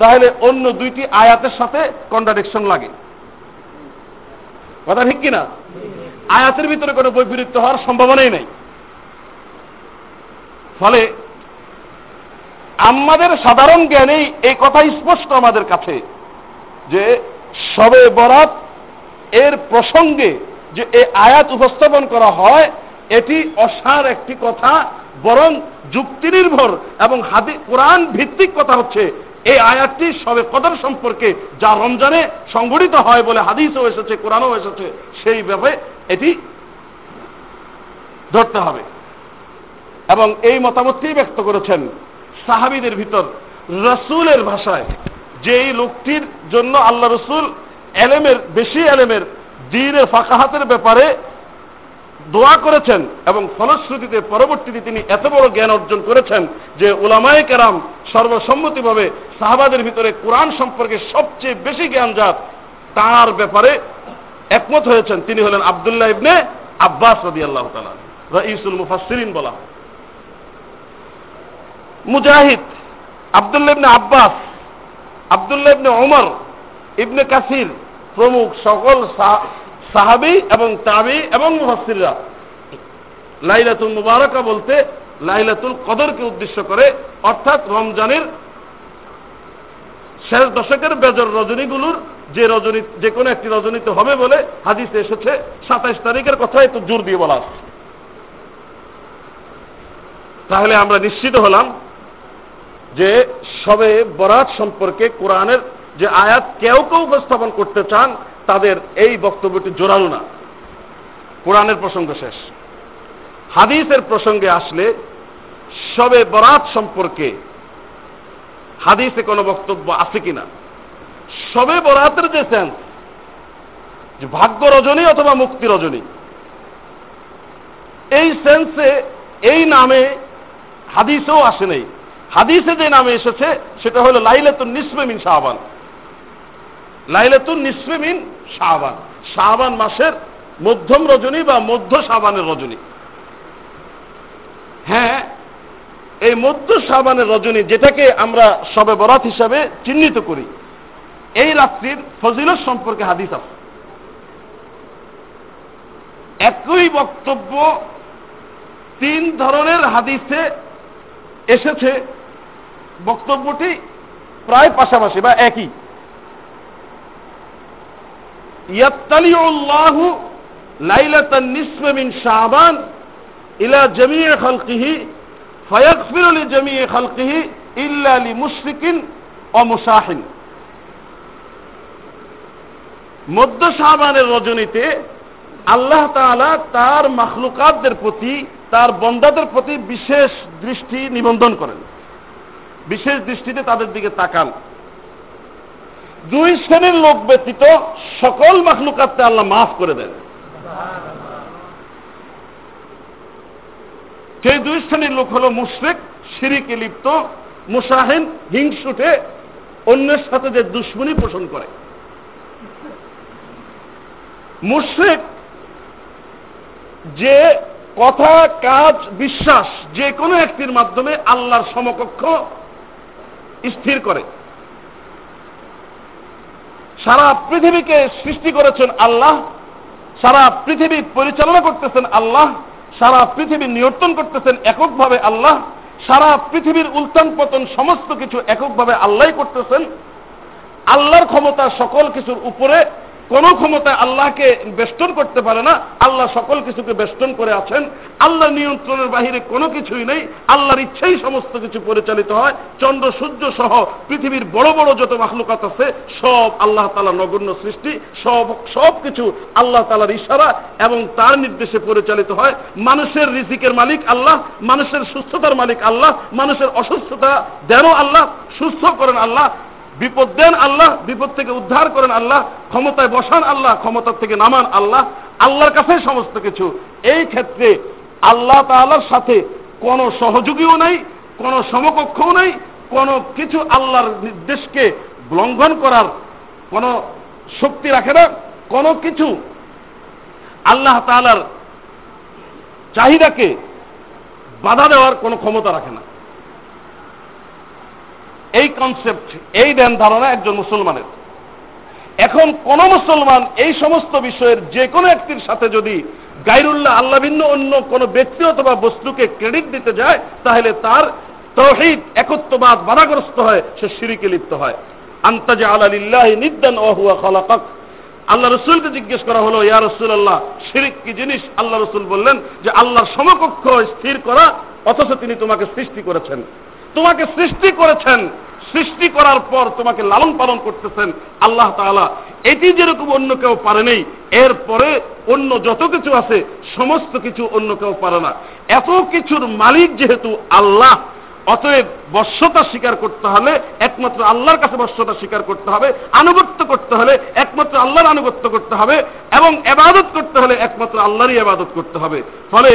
তাহলে অন্য দুইটি আয়াতের সাথে কন্ট্রাডিকশন লাগে। কথা ঠিক কিনা? আয়াতের ভিতরে কোনো বৈপরীত্য হওয়ার সম্ভাবনাই নেই। ফলে আমাদের সাধারণ জ্ঞানেই এই কথা স্পষ্ট আমাদের কাছে যে সবে বরাত এর প্রসঙ্গে যে এই আয়াত উপস্থাপন করা হয়, এটি অসার একটি কথা, বরং যুক্তি নির্ভর এবং হাদি, কোরআন ভিত্তিক কথা হচ্ছে এই আয়াতটি সবে কদর সম্পর্কে যা রমজানে সংগঠিত হয় বলে হাদিসও এসেছে, কোরআনও এসেছে, সেই ব্যাপারে এটি ধরতে হবে। এবং এই মতামতটি ব্যক্ত করেছেন সাহাবিদের ভিতর রসুলের ভাষায়, যেই লোকটির জন্য আল্লাহ রসুল এলেমের, বেশি এলেমের, দিনের ফাঁকাহাতের ব্যাপারে দোয়া করেছেন এবং ফলশ্রুতিতে পরবর্তীতে তিনি এত বড় জ্ঞান অর্জন করেছেন যে উলামায়ে কেরাম সর্বসম্মতিভাবে সাহাবাদের ভিতরে কোরআন সম্পর্কে সবচেয়ে বেশি জ্ঞান যাত তার ব্যাপারে একমত হয়েছেন। তিনি হলেন আবদুল্লাহ ইবনে আব্বাস রবি আল্লাহ তালা রঈসুল বলা মুজাহিদ আবদুল্লাহ ইবনে আব্বাস, আবদুল্লাহ ইবনে ওমর ইবনে কাসির প্রমুখ সকল সাহাবি এবং তাবি এবং মুহাসিররা লাইলাতুল মুবারকা বলতে লাইলাতুল কদরকে উদ্দেশ্য করে, অর্থাৎ রমজানের শেষ দশকের বেজর রজনীগুলোর যে রজনী, যে কোনো একটি রজনীতে হবে বলে হাদিসে এসেছে, সাতাইশ তারিখের কথা একটু জোর দিয়ে বলা আসছে তাহলে আমরা নিশ্চিত হলাম যে সবে বরাত সম্পর্কে কোরআনের যে আয়াত কেউ কেউ উপস্থাপন করতে চান তাদের এই বক্তব্যটি জোরালো না। কোরআনের প্রসঙ্গ শেষ। হাদিসের প্রসঙ্গে আসলে সবে বরাত সম্পর্কে হাদিসে কোনো বক্তব্য আছে কিনা? সবে বরাতের যে সেন্স যে ভাগ্য রজনী অথবা মুক্তি রজনী, এই সেন্সে এই নামে হাদিসেও আসে নেই। হাদিসে যে নামে এসেছে, সেটা হলো লাইলাতুন নিসমেমিন শাহবান লাইলাতুন নিসমেমিন শাহবান শাহবান মাসের মধ্যম রজনী বা মধ্য শাহবানের রজনী। হ্যাঁ এই মধ্য শাহবানের রজনী যেটাকে আমরা সবে বরাত হিসাবে চিহ্নিত করি। এই রাত্রির ফজিলত সম্পর্কে হাদিস আছে। একই বক্তব্য তিন ধরনের হাদিসে এসেছে। বক্তব্যটি প্রায় পাশাপাশি বা একই। ইয়াত্তালিউল্লাহু ইলা খালকিহি মধ্য রজনীতে আল্লাহ তার মাখলুকাতদের প্রতি, তার বন্দাদের প্রতি বিশেষ দৃষ্টি নিবন্ধন করেন। বিশেষ দৃষ্টিতে তাদের দিকে তাকান। দুই শ্রেণির লোক ব্যতীত সকল মাখলুকাতকে আল্লাহ মাফ করে দেন। সেই দুই শ্রেণির লোক হল মুশ্রিক সিরিকে লিপ্ত মুসাহিন হিংসুটে, অন্যের সাথে যে দুশ্মনী পোষণ করে। মুশ্রিক যে কথা, কাজ, বিশ্বাস যে কোনো একটির মাধ্যমে আল্লাহর সমকক্ষ স্থির করে। সারা পৃথিবীকে সৃষ্টি করেছেন আল্লাহ, সারা পৃথিবী পরিচালনা করতেছেন আল্লাহ, সারা পৃথিবী নিয়ন্ত্রণ করতেছেন এককভাবে আল্লাহ, সারা পৃথিবীর উল্টান পতন সমস্ত কিছু এককভাবে আল্লাহ করতেছেন। আল্লাহর ক্ষমতা সকল কিছুর উপরে কোন ক্ষমতা আল্লাহকে বেষ্টন করতে পারে না। আল্লাহ সকল কিছুকে বেষ্টন করে আছেন। আল্লাহ নিয়ন্ত্রণের বাহিরে কোনো কিছুই নেই। আল্লাহর ইচ্ছাই সমস্ত কিছু পরিচালিত হয়। চন্দ্র, সূর্য সহ পৃথিবীর বড় বড় যত মাহলুকাত আছে, সব আল্লাহ তালা নগণ্য সৃষ্টি, সব সব কিছু আল্লাহ তালার ইশারা এবং তার নির্দেশে পরিচালিত হয়। মানুষের রিজিকের মালিক আল্লাহ, মানুষের সুস্থতার মালিক আল্লাহ, মানুষের অসুস্থতা দেনও আল্লাহ সুস্থ করেন আল্লাহ বিপদ দেন আল্লাহ, বিপদ থেকে উদ্ধার করেন আল্লাহ, ক্ষমতায় বসান আল্লাহ, ক্ষমতার থেকে নামান আল্লাহ, আল্লাহর কাছে সমস্ত কিছু। এই ক্ষেত্রে আল্লাহ তাআলার সাথে কোনো সহযোগীও নাই, কোনো সমকক্ষও নাই, কোনো কিছু আল্লাহর নির্দেশকে লঙ্ঘন করার কোনো শক্তি রাখে না, কোনো কিছু আল্লাহ তাআলার চাহিদাকে বাধা দেওয়ার কোনো ক্ষমতা রাখে না। এই কনসেপ্ট এই ধ্যান ধারণা একজন মুসলমানের। এখন কোন মুসলমান এই সমস্ত বিষয়ের যে কোনো একটির সাথে যদি গাইরুল্লাহ আল্লাহ ভিন্ন অন্য কোনো ব্যক্তি অথবা বস্তুকে ক্রেডিট দিতে যায়, তাহলে তার তহিদ একত্ববাদ বাধাগ্রস্ত হয়, সে সিঁড়িকে লিপ্ত হয়। আন্তাজা আল্লাহ নিদ্দান আল্লাহ রসুলকে জিজ্ঞেস করা হলো, ইয়া রসুল আল্লাহ শিরিক কি জিনিস? আল্লাহ রসুল বললেন যে, আল্লাহর সমকক্ষ স্থির করা, অথচ তিনি তোমাকে সৃষ্টি করেছেন। তোমাকে সৃষ্টি করেছেন, সৃষ্টি করার পর তোমাকে লালন পালন করতেছেন আল্লাহ তাআলা। এটি যেরকম অন্য কেউ পারে নেই, এরপরে অন্য যত কিছু আছে, সমস্ত কিছু অন্য কেউ পারে না। এত কিছুর মালিক যেহেতু আল্লাহ, অতএব বর্ষতা স্বীকার করতে হলে একমাত্র আল্লাহর কাছে বর্ষতা স্বীকার করতে হবে, আনুগত্য করতে হলে একমাত্র আল্লাহর আনুগত্য করতে হবে, এবং এবাদত করতে হলে একমাত্র আল্লাহরই এবাদত করতে হবে। ফলে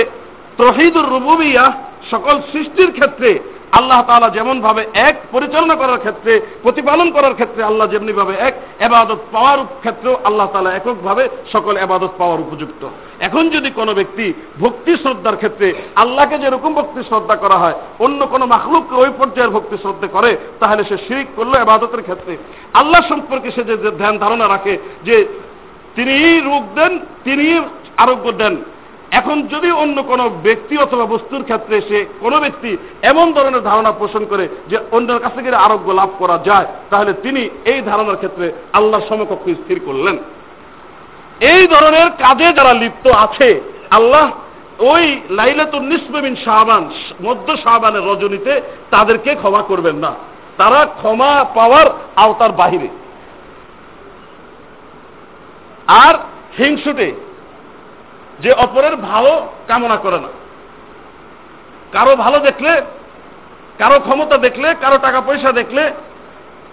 তহিদুর রুবুবিয়া সকল সৃষ্টির ক্ষেত্রে আল্লাহ তালা যেমন ভাবে এক পরিচালনা করার ক্ষেত্রে, প্রতিপালন করার ক্ষেত্রে আল্লাহ যেমনি ভাবে এক, এবাদত পাওয়ার ক্ষেত্রেও আল্লাহ তালা এককভাবে সকল এবাদত পাওয়ার উপযুক্ত। এখন যদি কোনো ব্যক্তি ভক্তি শ্রদ্ধার ক্ষেত্রে আল্লাহকে যেরকম ভক্তি শ্রদ্ধা করা হয়, অন্য কোনো মাখলুককে ওই পর্যায়ের ভক্তি শ্রদ্ধা করে, তাহলে সে শিরিক করল এবাদতের ক্ষেত্রে। আল্লাহ সম্পর্কে সে যে ধ্যান ধারণা রাখে, যে তিনি রোগ দেন তিনি আরোগ্য দেন এখন যদি অন্য কোনো ব্যক্তি অথবা বস্তুর ক্ষেত্রে সে কোনো ব্যক্তি এমন ধরনের ধারণা পোষণ করে যে অন্যের কাছে গিয়ে আরোগ্য লাভ করা যায়, তাহলে তিনি এই ধারণার ক্ষেত্রে আল্লাহ সমকক্ষ স্থির করলেন। এই ধরনের কাজে যারা লিপ্ত আছে, আল্লাহ ওই লাইলাতুল নিসমিন শাহবান মধ্য শাহবানের রজনীতে তাদেরকে ক্ষমা করবেন না। তারা ক্ষমা পাওয়ার আওতার বাহিরে। আর হিংসুটে যে অপরের ভালো কামনা করে না। কারও ভালো দেখলে, কারও ক্ষমতা দেখলে, কারও টাকা পয়সা দেখলে,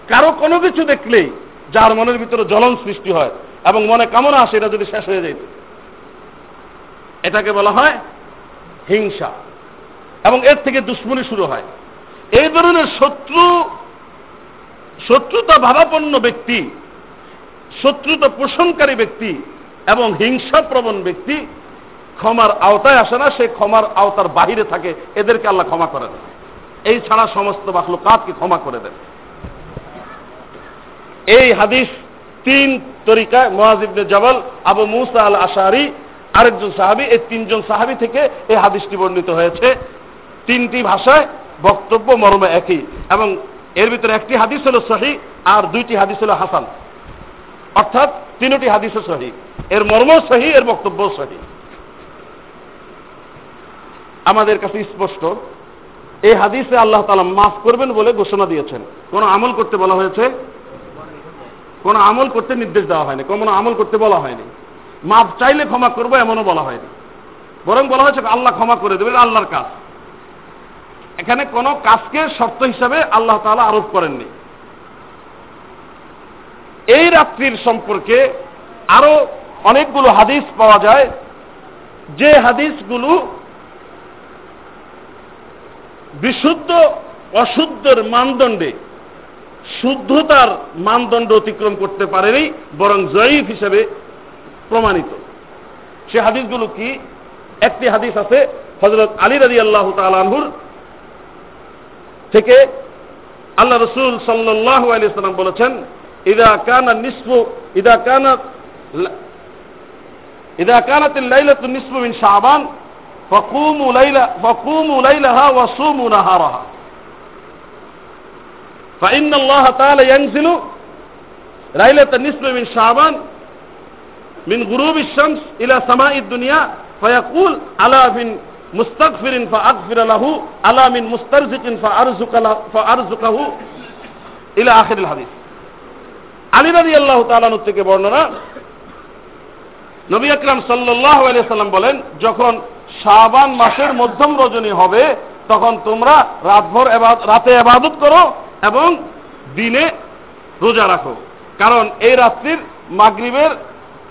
কারও কোনো কিছু দেখলেই যার মনের ভিতরে জ্বলন সৃষ্টি হয় এবং মনে কামনা আসে এটা যদি শেষ হয়ে যেত এটাকে বলা হয় হিংসা। এবং এর থেকে দুশ্মনী শুরু হয়। এই ধরনের শত্রু, শত্রুতা ভাবাপন্ন ব্যক্তি, শত্রুতা পোষণকারী ব্যক্তি এবং হিংসা প্রবণ ব্যক্তি ক্ষমার আওতায় আসে না, সে ক্ষমার আওতার বাহিরে থাকে। এদেরকে আল্লাহ ক্ষমা করে দেন। এই ছাড়া সমস্ত বাকলো কাজকে ক্ষমা করে দেন। এই হাদিস তিন তরিকায় মহাজিবনে জবল, আবু মুসা আল আশারি আরেকজন সাহাবি, এই তিনজন সাহাবি থেকে এই হাদিসটি বর্ণিত হয়েছে। তিনটি ভাষায় বক্তব্য মর্মে একই এবং এর ভিতরে একটি হাদিস হল সহি আর দুইটি হাদিস হল হাসান। অর্থাৎ তিনটি হাদিসও সহি। এর মর্ম সহি, এর বক্তব্য সহি। আমাদের কাছে স্পষ্ট, এই হাদিসে আল্লাহ তালা মাফ করবেন বলে ঘোষণা দিয়েছেন। কোন আমল করতে বলা হয়েছে? কোন আমল করতে নির্দেশ দেওয়া হয়নি। কোনো আমল করতে বলা হয়নি। মাফ চাইলে ক্ষমা করব এমনও বলা হয়নি। বরং বলা হয়েছে, আল্লাহ ক্ষমা করে দেবেন, আল্লাহর কাজ। এখানে কোন কাজকে শর্ত হিসাবে আল্লাহ তালা আরোপ করেননি। এই রাত্রির সম্পর্কে আরও অনেকগুলো হাদিস পাওয়া যায়। যে হাদিসগুলো বিশুদ্ধ, অশুদ্ধের মানদণ্ডে, শুদ্ধতার মানদণ্ড অতিক্রম করতে পারেনি, বরং জয়ীফ হিসেবে প্রমাণিত। সে হাদিসগুলো কি? একটি হাদিস আছে হজরত আলী রাজি আল্লাহ তালানহুর থেকে আল্লাহ রসুল সাল্লাহ আলিয়াল্লাম বলেছেন, ইদা কানা নিসফু, ইদা কানা ইদা কানাত লাইলাতু নিসফু মিন শাবান فقوموا ليلة فقوموا ليلها وصوموا نهارها فإن الله تعالى ينزل ليلة النصف من شعبان من غروب الشمس إلى سماء الدنيا فيقول ألا من مستغفر فأغفر له ألا من مسترزق فأرزق له فأرزقه إلى آخر الحديث আলী রাজি আল্লাহ তালানুর থেকে বর্ণনা নবী আকরাম সাল্লাহ সাল্লাম বলেন, যখন শাবান মাসের মধ্যম রজনী হবে, তখন তোমরা রাতভর রাতে আবাদত করো এবং দিনে রোজা রাখো। কারণ এই রাত্রির মাগরিবের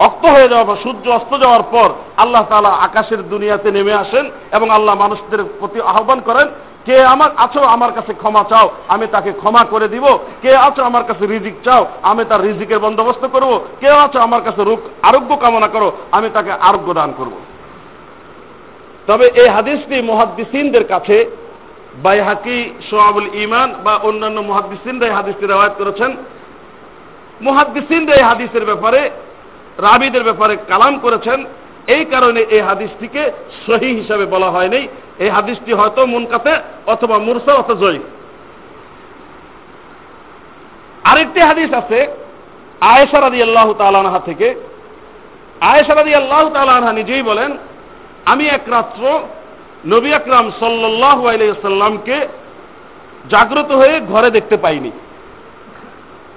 অক্ত হয়ে যাওয়ার পর সূর্য অস্ত যাওয়ার পর আল্লাহ তালা আকাশের দুনিয়াতে নেমে আসেন এবং আল্লাহ মানুষদের প্রতি আহ্বান করেন, কে আমার, আছো আমার কাছে ক্ষমা চাও, আমি তাকে ক্ষমা করে দিব। কে আছো আমার কাছে রিজিক চাও, আমি তার রিজিকের বন্দোবস্ত করব। কে আছো আমার কাছে রোগ, আরোগ্য কামনা করো, আমি তাকে আরোগ্য দান করব। তবে এই হাদিসটি মহাদ্দিসিনদের কাছে বাইহাকি সোয়াবুল ইমান বা অন্যান্য মহাদ্দিসিনরা এই হাদিসটি রেওয়ায়ত করেছেন। মহাদ্দিসিনরা এই হাদিসের ব্যাপারে রাবিদের ব্যাপারে কালাম করেছেন, এই কারণে এই হাদিসটিকে সহি হিসাবে বলা হয়নি। এই হাদিসটি হয়তো মুনকাতে অথবা মুরসা অথবা জয়ী। আরেকটি হাদিস আছে আয়েশারাদি আল্লাহ তালানহা থেকে। আয়েশারাদি আল্লাহ তালানহা নিজেই বলেন, আমি এক রাত্র নবী আকরাম সাল্লাহ আলাইসাল্লামকে জাগ্রত হয়ে ঘরে দেখতে পাইনি।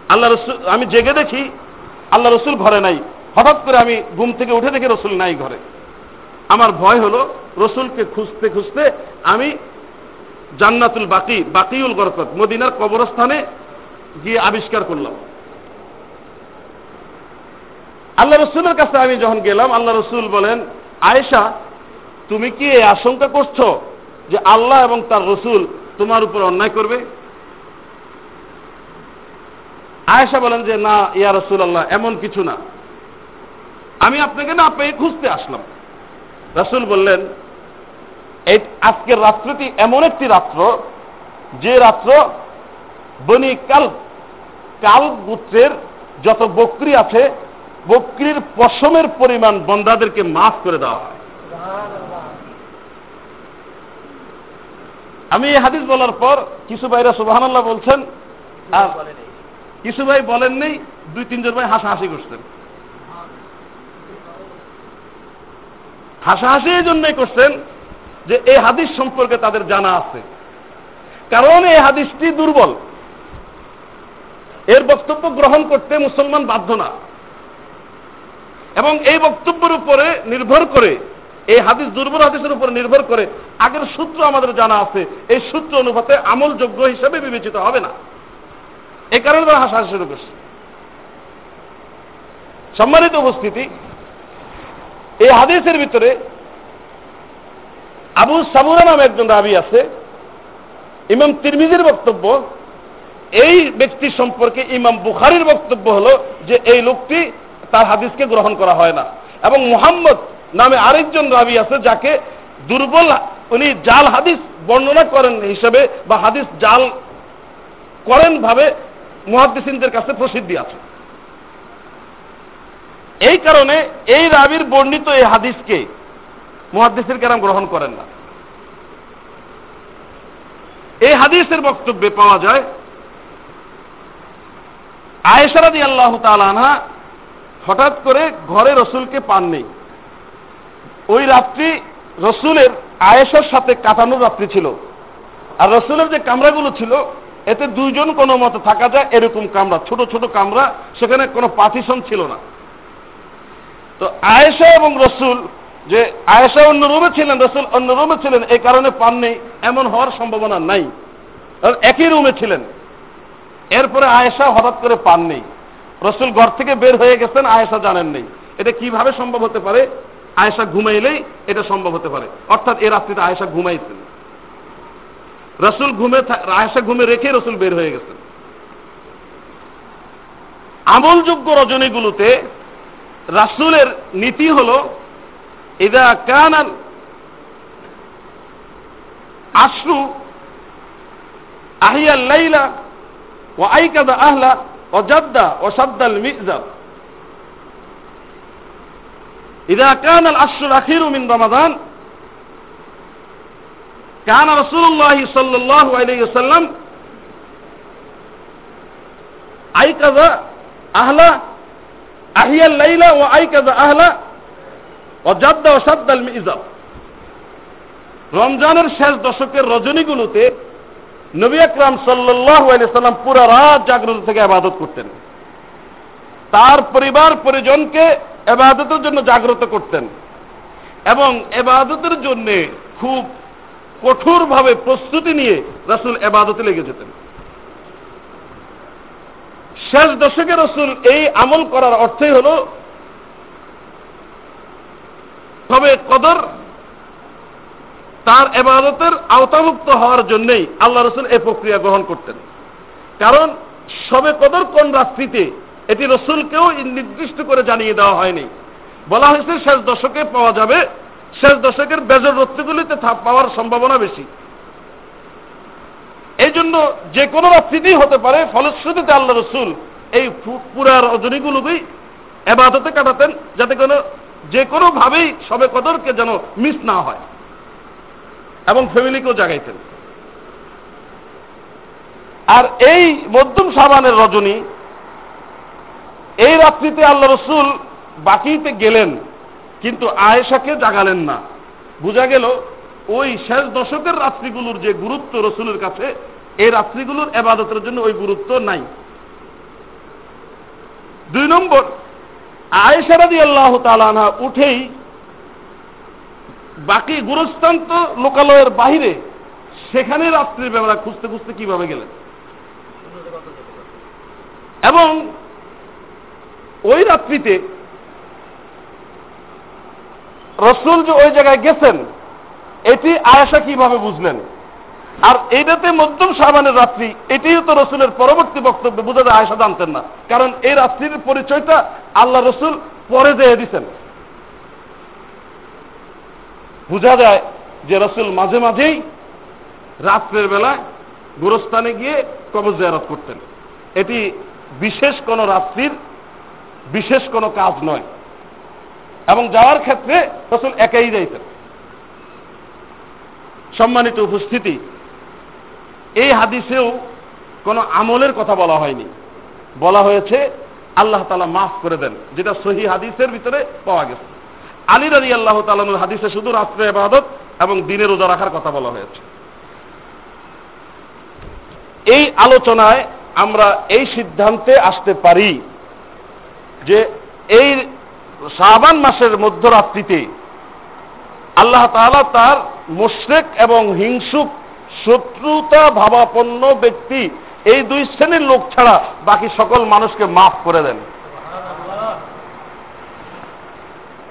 আল্লাহ রসুল, আমি জেগে দেখি, আল্লাহ রসুল ঘরে নাই। হঠাৎ করে আমি ঘুম থেকে উঠে দেখি রসুল নাই ঘরে। আমার ভয় হলো রসুলকে খুঁজতে খুঁজতে আমি জান্নাতুল বাকি, বাকিউল গরকত, মদিনার কবরস্থানে গিয়ে আবিষ্কার করলাম। আল্লাহ রসুলের কাছে আমি যখন গেলাম, আল্লাহ রসুল বলেন, আয়েশা, তুমি কি এই আশঙ্কা করছ যে আল্লাহ এবং তার রসুল তোমার উপর অন্যায় করবে? আয়েশা বলেন যে, না, ইয়া রসুল আল্লাহ এমন কিছু না। আমি আপনাকে না পেয়ে খুঁজতে আসলাম। রসুল বললেন, এই আজকের রাত্রটি এমন একটি রাত্র, যে রাত্র বনি কাল কাল গোত্রের যত বকরি আছে, বকরির পশমের পরিমাণ বন্দাদেরকে মাফ করে দেওয়া হয়। আমি এই হাদিস বলার পর কিছু ভাইরা সুবাহান্লাহ বলছেন, আর কিছু ভাই বলেন নেই, দুই তিনজন ভাই হাসাহাসি করছেন। হাসাহাসি এই জন্যই করছেন যে এই হাদিস সম্পর্কে তাদের জানা আছে। কারণ এই হাদিসটি দুর্বল। এর বক্তব্য গ্রহণ করতে মুসলমান বাধ্য না। এবং এই বক্তব্যের উপরে নির্ভর করে, এই হাদিস দুর্বল হাদিসের উপর নির্ভর করে আগের সূত্র আমাদের জানা আছে। এই সূত্র অনুপাতে আমলযোগ্য হিসেবে বিবেচিত হবে না। এ কারণে তারা হাসাহাসি শুরু করছে সম্মানিত উপস্থিতি এই হাদিসের ভিতরে আবু সাবুরা নামে একজন রাবি আছে, ইমাম তিরমিজির বক্তব্য। এই ব্যক্তি সম্পর্কে ইমাম বুখারির বক্তব্য হলো যে এই লোকটি তার হাদিসকে গ্রহণ করা হয় না। এবং মোহাম্মদ নামে আরেকজন রাবি আছে যাকে দুর্বল, উনি জাল হাদিস বর্ণনা করেন হিসেবে বা হাদিস জাল করেন ভাবে মহাদিসিনদের কাছে প্রসিদ্ধি আছে। এই কারণে এই রাবির বর্ণিত এই হাদিসকে মহাদিসের কেরাম গ্রহণ করেন না। এই হাদিসের বক্তব্যে পাওয়া যায় আয়েশারাদি আল্লাহ তালানহা হঠাৎ করে ঘরে রসুলকে পাননি। ওই রাত্রি রসুলের আয়েশার সাথে কাটানোর রাত্রি ছিল। আর রসুলের যে কামরাগুলো ছিল, এতে দুইজন কোনো মতো থাকা যায়, এরকম কামরা, ছোট ছোট কামরা, সেখানে কোনো পার্টিশন ছিল না। তো আয়েশা এবং রসুল যে আয়েশা অন্য রুমে ছিলেন, রসুল অন্য রুমে ছিলেন এই কারণে পান নেই এমন হওয়ার সম্ভাবনা নাই। কারণ একই রুমে ছিলেন। এরপরে আয়েশা হঠাৎ করে পান নেই রসুল ঘর থেকে বের হয়ে গেছেন, আয়েশা জানেন নেই এটা কীভাবে সম্ভব হতে পারে? আয়েশা ঘুমাইলেই এটা সম্ভব হতে পারে। অর্থাৎ এ রাত্রিতে আয়েশা ঘুমাইছেন। রসুল ঘুমে আয়েশা ঘুমে রেখে রসুল বের হয়ে গেছেন। আমলযোগ্য রজনীগুলোতে রাসুলের নীতি হল ইদা কানাল আশ্রু আহিয়া লাইলা ও আইকাদা আহলা ও জাদ্দা ও সাদ্দাল মিজাব إذا كان العشر الأخير من رمضان كان رسول الله صلى الله عليه وسلم أيقظ আহিয়াল লাইলা ও আইকাজা আহলা ও জাদ্দা ও সাদ্দাল মিজাব রমজানের শেষ দশকের রজনীগুলোতে নবী আকরাম সাল্লাল্লাহু আলাইহি সাল্লাম পুরো রাত জাগ্রত থেকে আবাদত করতেন। তার পরিবার, পরিজনকে এবাদতের জন্য জাগ্রত করতেন। এবং এবাদতের জন্য খুব কঠোরভাবে প্রস্তুতি নিয়ে রাসুল এবাদতে লেগে যেতেন। শেষ দশকে রসুল এই আমল করার অর্থই হল, তবে কদর তার এবাদতের আওতামুক্ত হওয়ার জন্যই আল্লাহ রসুল এই প্রক্রিয়া গ্রহণ করতেন। কারণ সবে কদর কোন রাত্রিতে এটি রসুলকেও নির্দিষ্ট করে জানিয়ে দেওয়া হয়নি। বলা হয়েছে শেষ দশকে পাওয়া যাবে, শেষ দশকের বেজর রত্রিগুলিতে পাওয়ার সম্ভাবনা বেশি। এই জন্য যে কোনো রাত্রিতেই হতে পারে, ফলশ্রুতিতে আল্লাহ রসুল এই পুরা রজনীগুলোকেই এবাদতে কাটাতেন, যাতে কোনো যে কোনোভাবেই সবে কদরকে যেন মিস না হয় এবং ফ্যামিলিকেও জাগাইতেন। আর এই মধ্যম সাবানের রজনী, এই রাত্রিতে আল্লাহ রসুল বাকিতে গেলেন, কিন্তু আয়েশাকে জাগালেন না। বোঝা গেল ওই শেষ দশকের রাত্রিগুলোর যে গুরুত্ব রসুলের কাছে, এই রাত্রিগুলোর এবাদতের জন্য ওই গুরুত্ব নাই। দুই নম্বর আয়েশারাদি আল্লাহ তালানা উঠেই বাকি গুরুস্থান তো লোকালয়ের বাহিরে সেখানে রাত্রির বেলা খুঁজতে খুঁজতে কীভাবে গেলেন? এবং ওই রাত্রিতে রসুল যে ওই জায়গায় গেছেন এটি আয়াসা কীভাবে বুঝলেন? আর এইটাতে মধ্যম সাবানের রাত্রি, এটিও তো রসুলের পরবর্তী বক্তব্যে বোঝা যায় আয়সা জানতেন না। কারণ এই রাত্রির পরিচয়টা আল্লাহ রসুল পরে যেয়ে দিচ্ছেন বোঝা যায় যে রসুল মাঝে মাঝেই রাত্রের বেলায় গুরস্থানে গিয়ে কবর জায়ারত করতেন। এটি বিশেষ কোন রাত্রির, বিশেষ কোনো কাজ নয়। এবং যাওয়ার ক্ষেত্রে রসুল একাই যাইতেন। সম্মানিত উপস্থিতি, এই হাদিসেও কোনো আমলের কথা বলা হয়নি। বলা হয়েছে, আল্লাহ তালা মাফ করে দেন, যেটা সহি হাদিসের ভিতরে পাওয়া গেছে। আলী রাজি আল্লাহ তালানুর হাদিসে শুধু রাত্রে আবাদত এবং দিনের রোজা রাখার কথা বলা হয়েছে। এই আলোচনায় আমরা এই সিদ্ধান্তে আসতে পারি যে এই শাহবান মাসের মধ্যরাত্রিতে আল্লাহ তাআলা তার মুশরেক এবং হিংসুক, শত্রুতা ভাবাপন্ন ব্যক্তি এই দুই শ্রেণির লোক ছাড়া বাকি সকল মানুষকে মাফ করে দেন।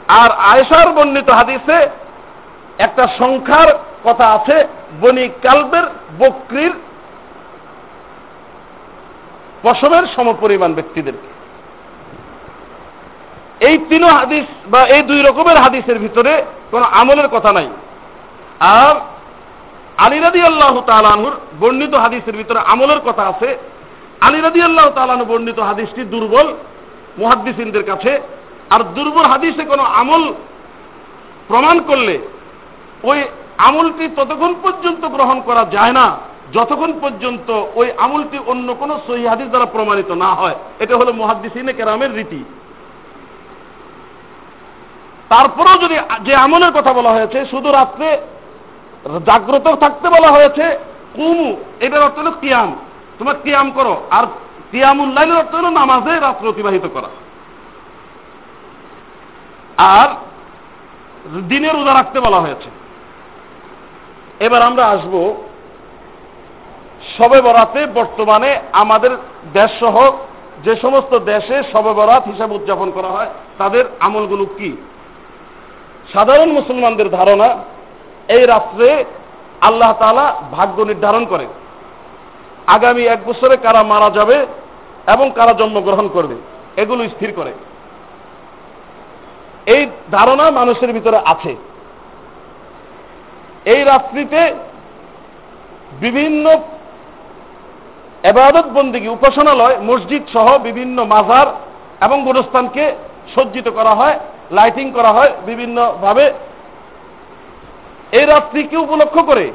আর আয়সার বর্ণিত হাদিসে একটা সংখ্যার কথা আছে, বনি কালবের বকরির পশমের সমপরিমাণ ব্যক্তিদেরকে এই তিন হাদিস বা এই দুই রকমের হাদিসের ভিতরে কোনো আমলের কথা নাই। আর আলিরাদি আল্লাহ তালানুর বর্ণিত হাদিসের ভিতরে আমলের কথা আছে। আলিরাদি আল্লাহ তালানু বর্ণিত হাদিসটি দুর্বল মুহাদ্দিসিনদের কাছে। আর দুর্বল হাদিসে কোনো আমল প্রমাণ করলে ওই আমলটি ততক্ষণ পর্যন্ত গ্রহণ করা যায় না। যতক্ষণ পর্যন্ত ওই আমলটি অন্য কোনো সহি হাদিস দ্বারা প্রমাণিত না হয়। এটা হলো মহাদ্দিসিনে কেরামের রীতি। তারপরেও যদি যে আমলের কথা বলা হয়েছে, শুধু রাত্রে জাগ্রত থাকতে বলা হয়েছে, কুমু, এটার অর্থ হলো কিয়াম। তোমার কিয়াম করো, আর কিয়ামুল্লাইলের অর্থ হলো নামাজে রাত্র অতিবাহিত করা। আর দিনে রোজা রাখতে বলা হয়েছে। এবার আমরা আসব সবে বরাতে। বর্তমানে আমাদের দেশ সহ যে সমস্ত দেশে সবে বরাত হিসাবে উদযাপন করা হয়, তাদের আমলগুলো কি? সাধারণ মুসলমানদের ধারণা এই রাত্রে আল্লাহ তালা ভাগ্য নির্ধারণ করে আগামী এক বছরে কারা মারা যাবে এবং কারা জন্মগ্রহণ করবে, এগুলো স্থির করে। এই ধারণা মানুষের ভিতরে আছে। এই রাত্রিতে বিভিন্ন এবাদত বন্দিগি উপাসনালয়, মসজিদ সহ বিভিন্ন মাজার এবং গোরস্থানকে সজ্জিত করা হয়, লাইটিং করা হয়, বিভিন্নভাবে এই রাত্রিকে উপলক্ষ করে?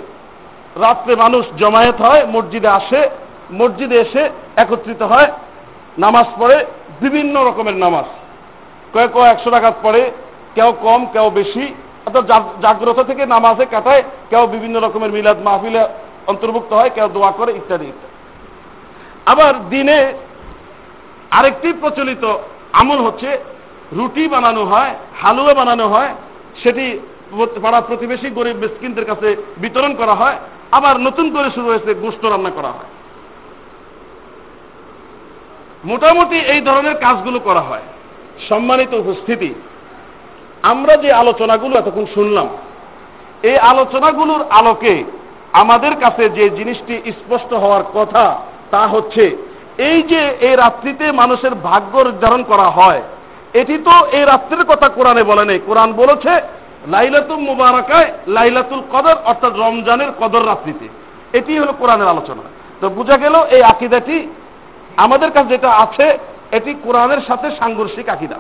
রাত্রে মানুষ জমায়েত হয়, মসজিদে আসে, মসজিদে এসে একত্রিত হয়, নামাজ পড়ে, বিভিন্ন রকমের নামাজ। কয়েক একশো টাকাত পড়ে, কেউ কম, কেউ বেশি, অর্থাৎ জাগ্রত থেকে নামাজে কাটায়, কেউ বিভিন্ন রকমের মিলাদ মাহফিলে অন্তর্ভুক্ত হয়, কেউ দোয়া করে, ইত্যাদি ইত্যাদি। আবার দিনে আরেকটি প্রচলিত আমল হচ্ছে, রুটি বানানো হয়, হালুয়া বানানো হয়, সেটি পাড়া প্রতিবেশী গরিব মিসকিনদের কাছে বিতরণ করা হয়, আবার নতুন করে শুরু হয়েছে গোষ্ঠ রান্না করা হয়। মোটামুটি এই ধরনের কাজগুলো করা হয়। সম্মানিত উপস্থিতি, আমরা যে আলোচনাগুলো এতক্ষণ শুনলাম, এই আলোচনাগুলোর আলোকে আমাদের কাছে যে জিনিসটি স্পষ্ট হওয়ার কথা তা হচ্ছে, এই যে এই রাত্রিতে মানুষের ভাগ্য নির্ধারণ করা হয়, এটি তো এই রাত্রির কথা কোরআনে বলে নেই। কোরআন বলেছে লাইলাতুল মুবারকায় লাইলাতুল কদর, অর্থাৎ রমজানের কদর রাত্রিতে। এটি হলো কোরআনের আলোচনা। তো বোঝা গেল এই আকিদাটি, আমাদের কাছে যেটা আছে, এটি কোরআনের সাথে সাংঘর্ষিক আকিদা।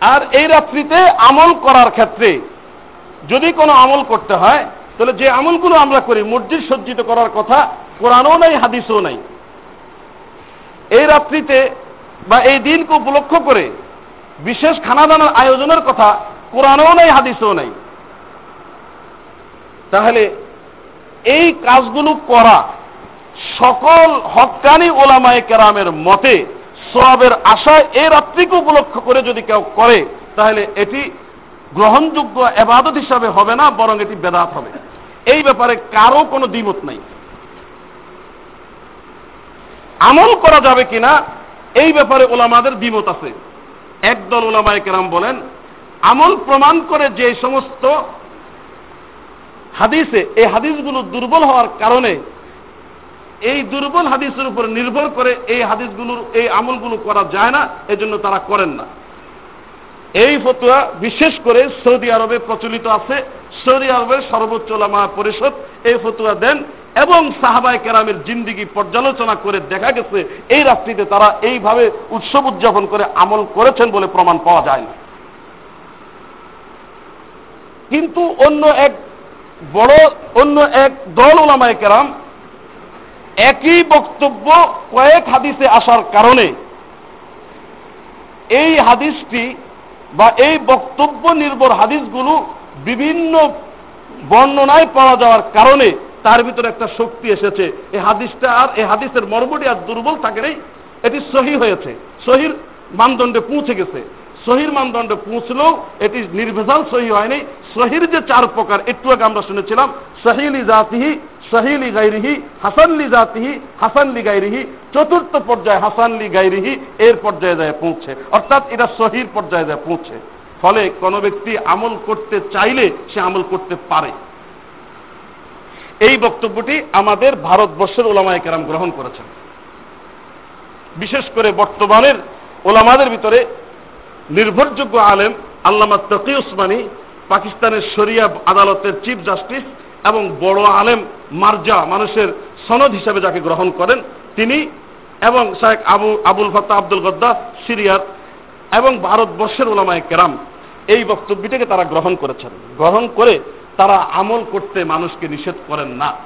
আর এই রাত্রিতে আমল করার ক্ষেত্রে যদি কোনো আমল করতে হয়, তাহলে যে আমলগুলো আমরা করি, মসজিদ সজ্জিত করার কথা কোরআনও নাই, হাদিসও নাই। এই রাত্রিতে বা এই দিনকে উপলক্ষ করে বিশেষ খানাদানার আয়োজনের কথা কোরআনও নাই, হাদিসও নাই। তাহলে এই কাজগুলো করা সকল হকানি ওলামায় কেরামের মতে সবের আশায় এই রাত্রিকে উপলক্ষ করে যদি কেউ করে, তাহলে এটি গ্রহণযোগ্য এবাদত হিসাবে হবে না, বরং এটি বেদাত হবে। এই ব্যাপারে কারও কোনো দ্বিমত নাই। আমল করা যাবে কিনা, এই ব্যাপারে ওলামাদের দ্বিমত আছে। একদল ওলামায় কেরাম বলেন, আমল প্রমাণ করে যে সমস্ত হাদিসে, এই হাদিসগুলো দুর্বল হওয়ার কারণে, এই দুর্বল হাদিসের উপর নির্ভর করে এই হাদিসগুলোর, এই আমলগুলো করা যায় না, এজন্য তারা করেন না। এই ফতুয়া বিশেষ করে সৌদি আরবে প্রচলিত আছে। সৌদি আরবের সর্বোচ্চ লামা পরিষদ এই ফতুয়া দেন। এবং সাহাবায় কেরামের জিন্দিগি পর্যালোচনা করে দেখা গেছে, এই রাত্রিতে তারা এইভাবে উৎসব উদযাপন করে আমল করেছেন বলে প্রমাণ পাওয়া যায় না কিন্তু অন্য এক বড়, অন্য এক দল ওলামায় কেরাম একই বক্তব্য কয়েক হাদিসে আসার কারণে এই হাদিসটি বা এই বক্তব্য নির্ভর হাদিসগুলো বিভিন্ন বর্ণনায় পাওয়া যাওয়ার কারণে তার ভিতরে একটা শক্তি এসেছে। এই হাদিসটা আর এই হাদিসের মর্মটি আর দুর্বল থাকে নেই। এটি সহি হয়েছে। সহির মানদণ্ডে পৌঁছে গেছে। সহির মানদণ্ডে পৌঁছলেও এটি নির্ভেজাল সহি হয়নি। সহির যে চার প্রকার, একটু আগে আমরা শুনেছিলাম সহিলি জাতিহি সহিলি গাইরিহি হাসানলি জাতিহি হাসানলি গাইরিহি চতুর্থ পর্যায়ে হাসানলি গাইরিহি এর পর্যায়ে যায় পৌঁছে। অর্থাৎ এটা সহির পর্যায়ে যায় পৌঁছে। ফলে কোনো ব্যক্তি আমল করতে চাইলে সে আমল করতে পারে। এই বক্তব্যটি আমাদের ভারতবর্ষের ওলামায় কেরাম গ্রহণ করেছেন। বিশেষ করে বর্তমানের ওলামাদের ভিতরে নির্ভরযোগ্য আলেম আল্লামা তকি উসমানী, পাকিস্তানের শরিয়া আদালতের চিফ জাস্টিস এবং বড় আলেম মার্জা মানুষের সনদ হিসাবে যাকে গ্রহণ করেন তিনি এবং শাহেক আবু, আবুল ফত্তা আব্দুল গদ্দা সিরিয়ার এবং ভারতবর্ষের ওলামায় কেরাম এই বক্তব্যটিকে তারা গ্রহণ করেছেন। গ্রহণ করে তারা আমল করতে মানুষকে নিষেধ করেন না।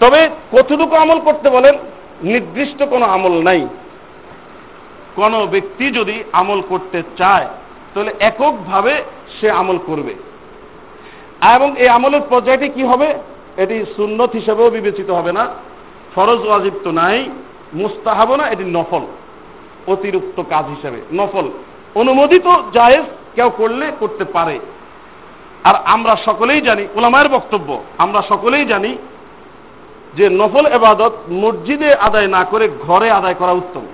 তবে কতটুকু আমল করতে বলেন? নির্দিষ্ট কোনো আমল নাই। কোন ব্যক্তি যদি আমল করতে চায়, তাহলে এককভাবে সে আমল করবে। এবং এই আমলের পর্যায়টি কি হবে? এটি সুন্নত হিসেবেও বিবেচিত হবে না। ফরজ ওয়াজিব তো নাই মুস্তাহাব না, এটি নফল, অতিরিক্ত কাজ হিসেবে নফল। অনুমোদিত জায়েজ কেউ করলে করতে পারে। আর আমরা সকলেই জানি ওলামায়ের বক্তব্য, আমরা সকলেই জানি যে নফল এবাদত মসজিদে আদায় না করে ঘরে আদায় করা উত্তম।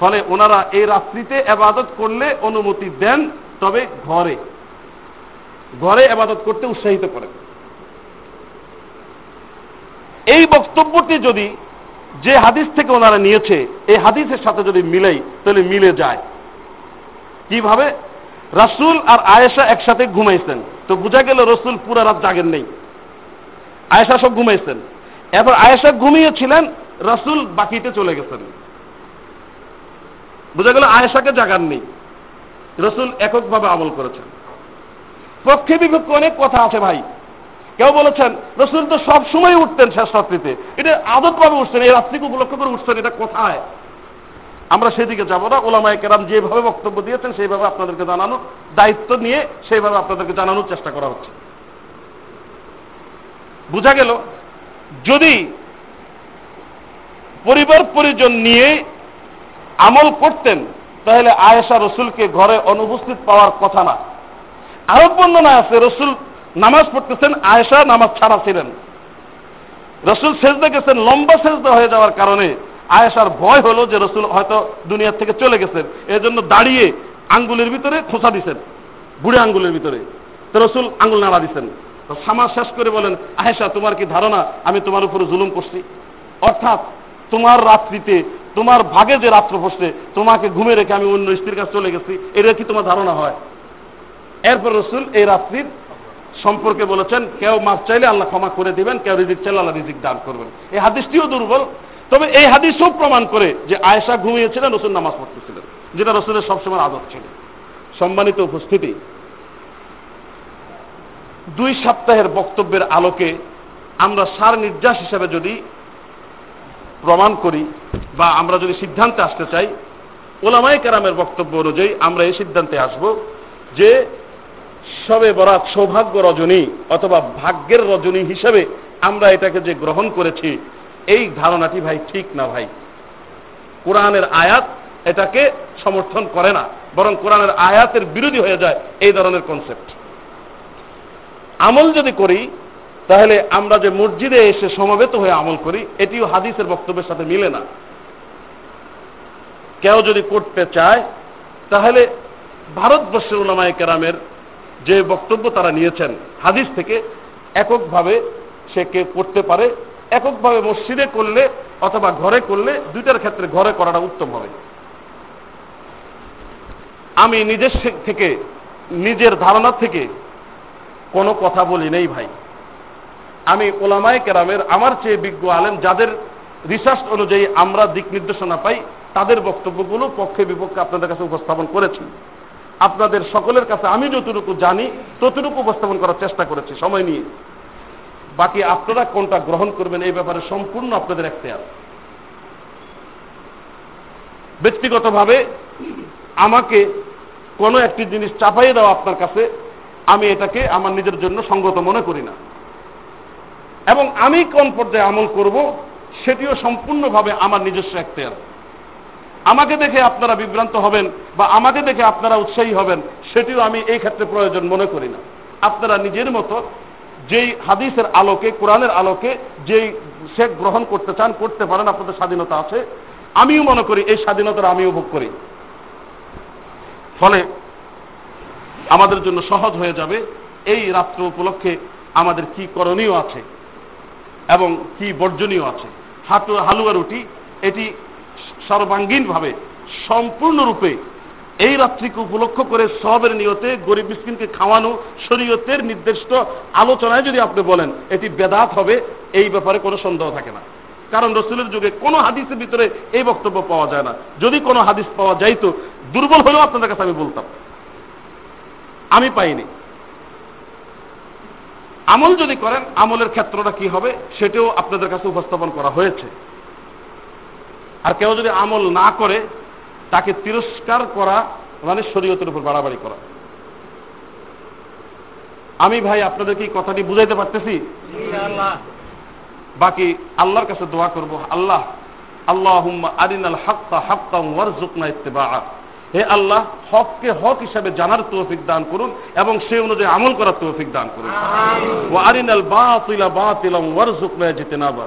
ফলে ওনারা এই রাত্রিতে এবাদত করলে অনুমতি দেন, তবে ঘরে ঘরে এবাদত করতে উৎসাহিত করেন। এই বক্তব্যটি যদি যে হাদিস থেকে ওনারা নিয়েছে, এই হাদিসের সাথে যদি মিলেই, তাহলে মিলে যায়। কীভাবে? রাসুল আর আয়েশা একসাথে ঘুমাইছেন। তো বোঝা গেল রসুল পুরা রাত জাগেন নেই। আয়েশা সব ঘুমাইছেন। এরপর আয়েশা ঘুমিয়েছিলেন, রাসুল বাকিতে চলে গেছেন। বোঝা গেল আয়েশাকে জাগান নেই। রসুল এককভাবে আমল করেছেন। পক্ষে বিপক্ষে অনেক কথা আছে ভাই। কেউ বলেছেন, রসুল তো সব সময় উঠতেন শেষ রাত্রিতে। এটা আদতভাবে উঠছেন, এই রাত্রিকে উপলক্ষ করে উঠছেন, এটা কোথায়? আমরা সেদিকে যাব না। ওলামায় কেরাম যেভাবে বক্তব্য দিয়েছেন, সেইভাবে আপনাদেরকে জানানোর দায়িত্ব নিয়ে সেইভাবে আপনাদেরকে জানানোর চেষ্টা করা হচ্ছে। বোঝা গেল? যদি পরিবার পরিজন নিয়ে আমল করতেন, তাহলে আয়েশা রসুলকে ঘরে অনুপস্থিত পাওয়ার কথা না। আরও বর্ণনা আছে, রসুল নামাজ পড়তেছেন, আয়েশা নামাজ ছাড়া ছিলেন। রসুল সেজদা গেছেন, লম্বা সেজদা হয়ে যাওয়ার কারণে আয়েশার ভয় হলো যে রসুল হয়তো দুনিয়ার থেকে চলে গেছেন। এর জন্য দাঁড়িয়ে আঙ্গুলের ভিতরে খোঁচা দিছেন। বুড়ে আঙ্গুলের ভিতরে। তো রসুল আঙ্গুল নাড়া দিছেন। তো সামাজ শেষ করে বলেন, আয়েশা, তোমার কি ধারণা? আমি তোমার উপরে জুলুম করছি। অর্থাৎ তোমার রাত্রিতে, তোমার ভাগে যে রাত্র বসছে তোমাকে ঘুমে রেখে আমি অন্য স্ত্রীর কাছে চলে গেছি। এটা কি তোমার ধারণা হয়? এরপর রসুল এই রাত্রির সম্পর্কে বলেছেন, কেউ মাছ চাইলে আল্লাহ ক্ষমা করে দিবেন, কেউ রিজিক চাইলে আল্লাহ রিজিক দান করবেন। এই হাদিসটিও দুর্বল। তবে এই হাদিসও প্রমাণ করে যে আয়েশা ঘুমিয়েছিলেন, রসুল নামাজ পড়তেছিলেন, যেটা রসুলের সবসময় আদত ছিল। সম্মানিত উপস্থিতি, দুই সপ্তাহের বক্তব্যের আলোকে আমরা সার নির্যাস হিসাবে যদি প্রমাণ করি বা আমরা যদি সিদ্ধান্তে আসতে চাই ওলামাই কেরামের বক্তব্য অনুযায়ী আমরা এই সিদ্ধান্তে আসব যে সবে বরাত সৌভাগ্য রজনী অথবা ভাগ্যের রজনী হিসেবে আমরা এটাকে যে গ্রহণ করেছি এই ধারণাটি ভাই ঠিক না ভাই? কোরআনের আয়াত এটাকে সমর্থন করে না, বরং কোরআনের আয়াতের বিরোধী হয়ে যায় এই ধরনের কনসেপ্ট আমল যদি করি, তাহলে আমরা যে মসজিদে এসে সমবেত হয়ে আমল করি, এটিও হাদিসের বক্তব্যের সাথে মিলে না। কেউ যদি করতে চায়, তাহলে ভারতবর্ষের ওলামায় কেরামের যে বক্তব্য তারা নিয়েছেন, হাদিস থেকে এককভাবে সে কে করতে পারে এককভাবে মসজিদে করলে অথবা ঘরে করলে দুইটার ক্ষেত্রে ঘরে করাটা উত্তম হবে। আমি নিজের থেকে, নিজের ধারণা থেকে কোনো কথা বলি নেই ভাই। আমি ওলামায় কেরামের, আমার চেয়ে বিজ্ঞ আলেম যাদের রিসার্চ অনুযায়ী আমরা দিক নির্দেশনা পাই, তাদের বক্তব্যগুলো পক্ষে বিপক্ষে আপনাদের কাছে উপস্থাপন করেছি। আপনাদের সকলের কাছে আমি যতটুকু জানি, ততটুকু উপস্থাপন করার চেষ্টা করেছি সময় নিয়ে। বাকি আপনারা কোনটা গ্রহণ করবেন এই ব্যাপারে সম্পূর্ণ আপনাদের এখতেয়ার। ব্যক্তিগতভাবে আমাকে কোনো একটি জিনিস চাপাইয়ে দেওয়া আপনার কাছে, আমি এটাকে আমার নিজের জন্য সঙ্গত মনে করি না। এবং আমি কোন পর্যায়ে আমল করব, সেটিও সম্পূর্ণভাবে আমার নিজস্ব এখতেয়ার। আমাকে দেখে আপনারা বিভ্রান্ত হবেন বা আমাকে দেখে আপনারা উৎসাহী হবেন, সেটিও আমি এই ক্ষেত্রে প্রয়োজন মনে করি না। আপনারা নিজের মতো যেই হাদিসের আলোকে, কোরআনের আলোকে যেই শেখ গ্রহণ করতে চান, করতে পারেন, আপনাদের স্বাধীনতা আছে। আমিও মনে করি এই স্বাধীনতার আমিও ভোগ করি। ফলে আমাদের জন্য সহজ হয়ে যাবে এই রাত্র উপলক্ষে আমাদের কি করণীয় আছে এবং কি বর্জনীয় আছে। হাটু হালুয়া রুটি, এটি সর্বাঙ্গীনভাবে সম্পূর্ণরূপে এই রাত্রিকে উপলক্ষ করে সবের নিয়তে গরিব মিসকিনকে খাওয়ানো শরীয়তের নির্দিষ্ট আলোচনায় যদি আপনি বলেন, এটি বেদাত হবে, এই ব্যাপারে কোনো সন্দেহ থাকে না। কারণ রসুলের যুগে কোনো হাদিসের ভিতরে এই বক্তব্য পাওয়া যায় না। যদি কোনো হাদিস পাওয়া যাইতো, দুর্বল হলেও আপনাদের কাছে আমি বলতাম। আমি পাইনি। আমল যদি করেন, আমলের ক্ষেত্রটা কি হবে, সেটাও আপনাদের কাছে উপস্থাপন করা হয়েছে। আর কেউ যদি আমল না করে তাকে তিরস্কার করা মানে শরীয়তের উপর বাড়াবাড়ি করা। আমি ভাই আপনাদেরকে এই কথাটি বুঝাইতে পারতেছি? বাকি আল্লাহর কাছে দোয়া করব আল্লাহ আল্লাহ আরিনাল হাক্কা হাক্কা ওয়ারজুকনা ইত্তেবা হে আল্লাহ হককে হক হিসাবে জানার তৌফিক দান করুন এবং সেই অনুযায়ী আমল করার তৌফিক দান করুন। ও আরিনাল বাতিলা বাতিলাম ওয়ারজুকনা জিতেনাবা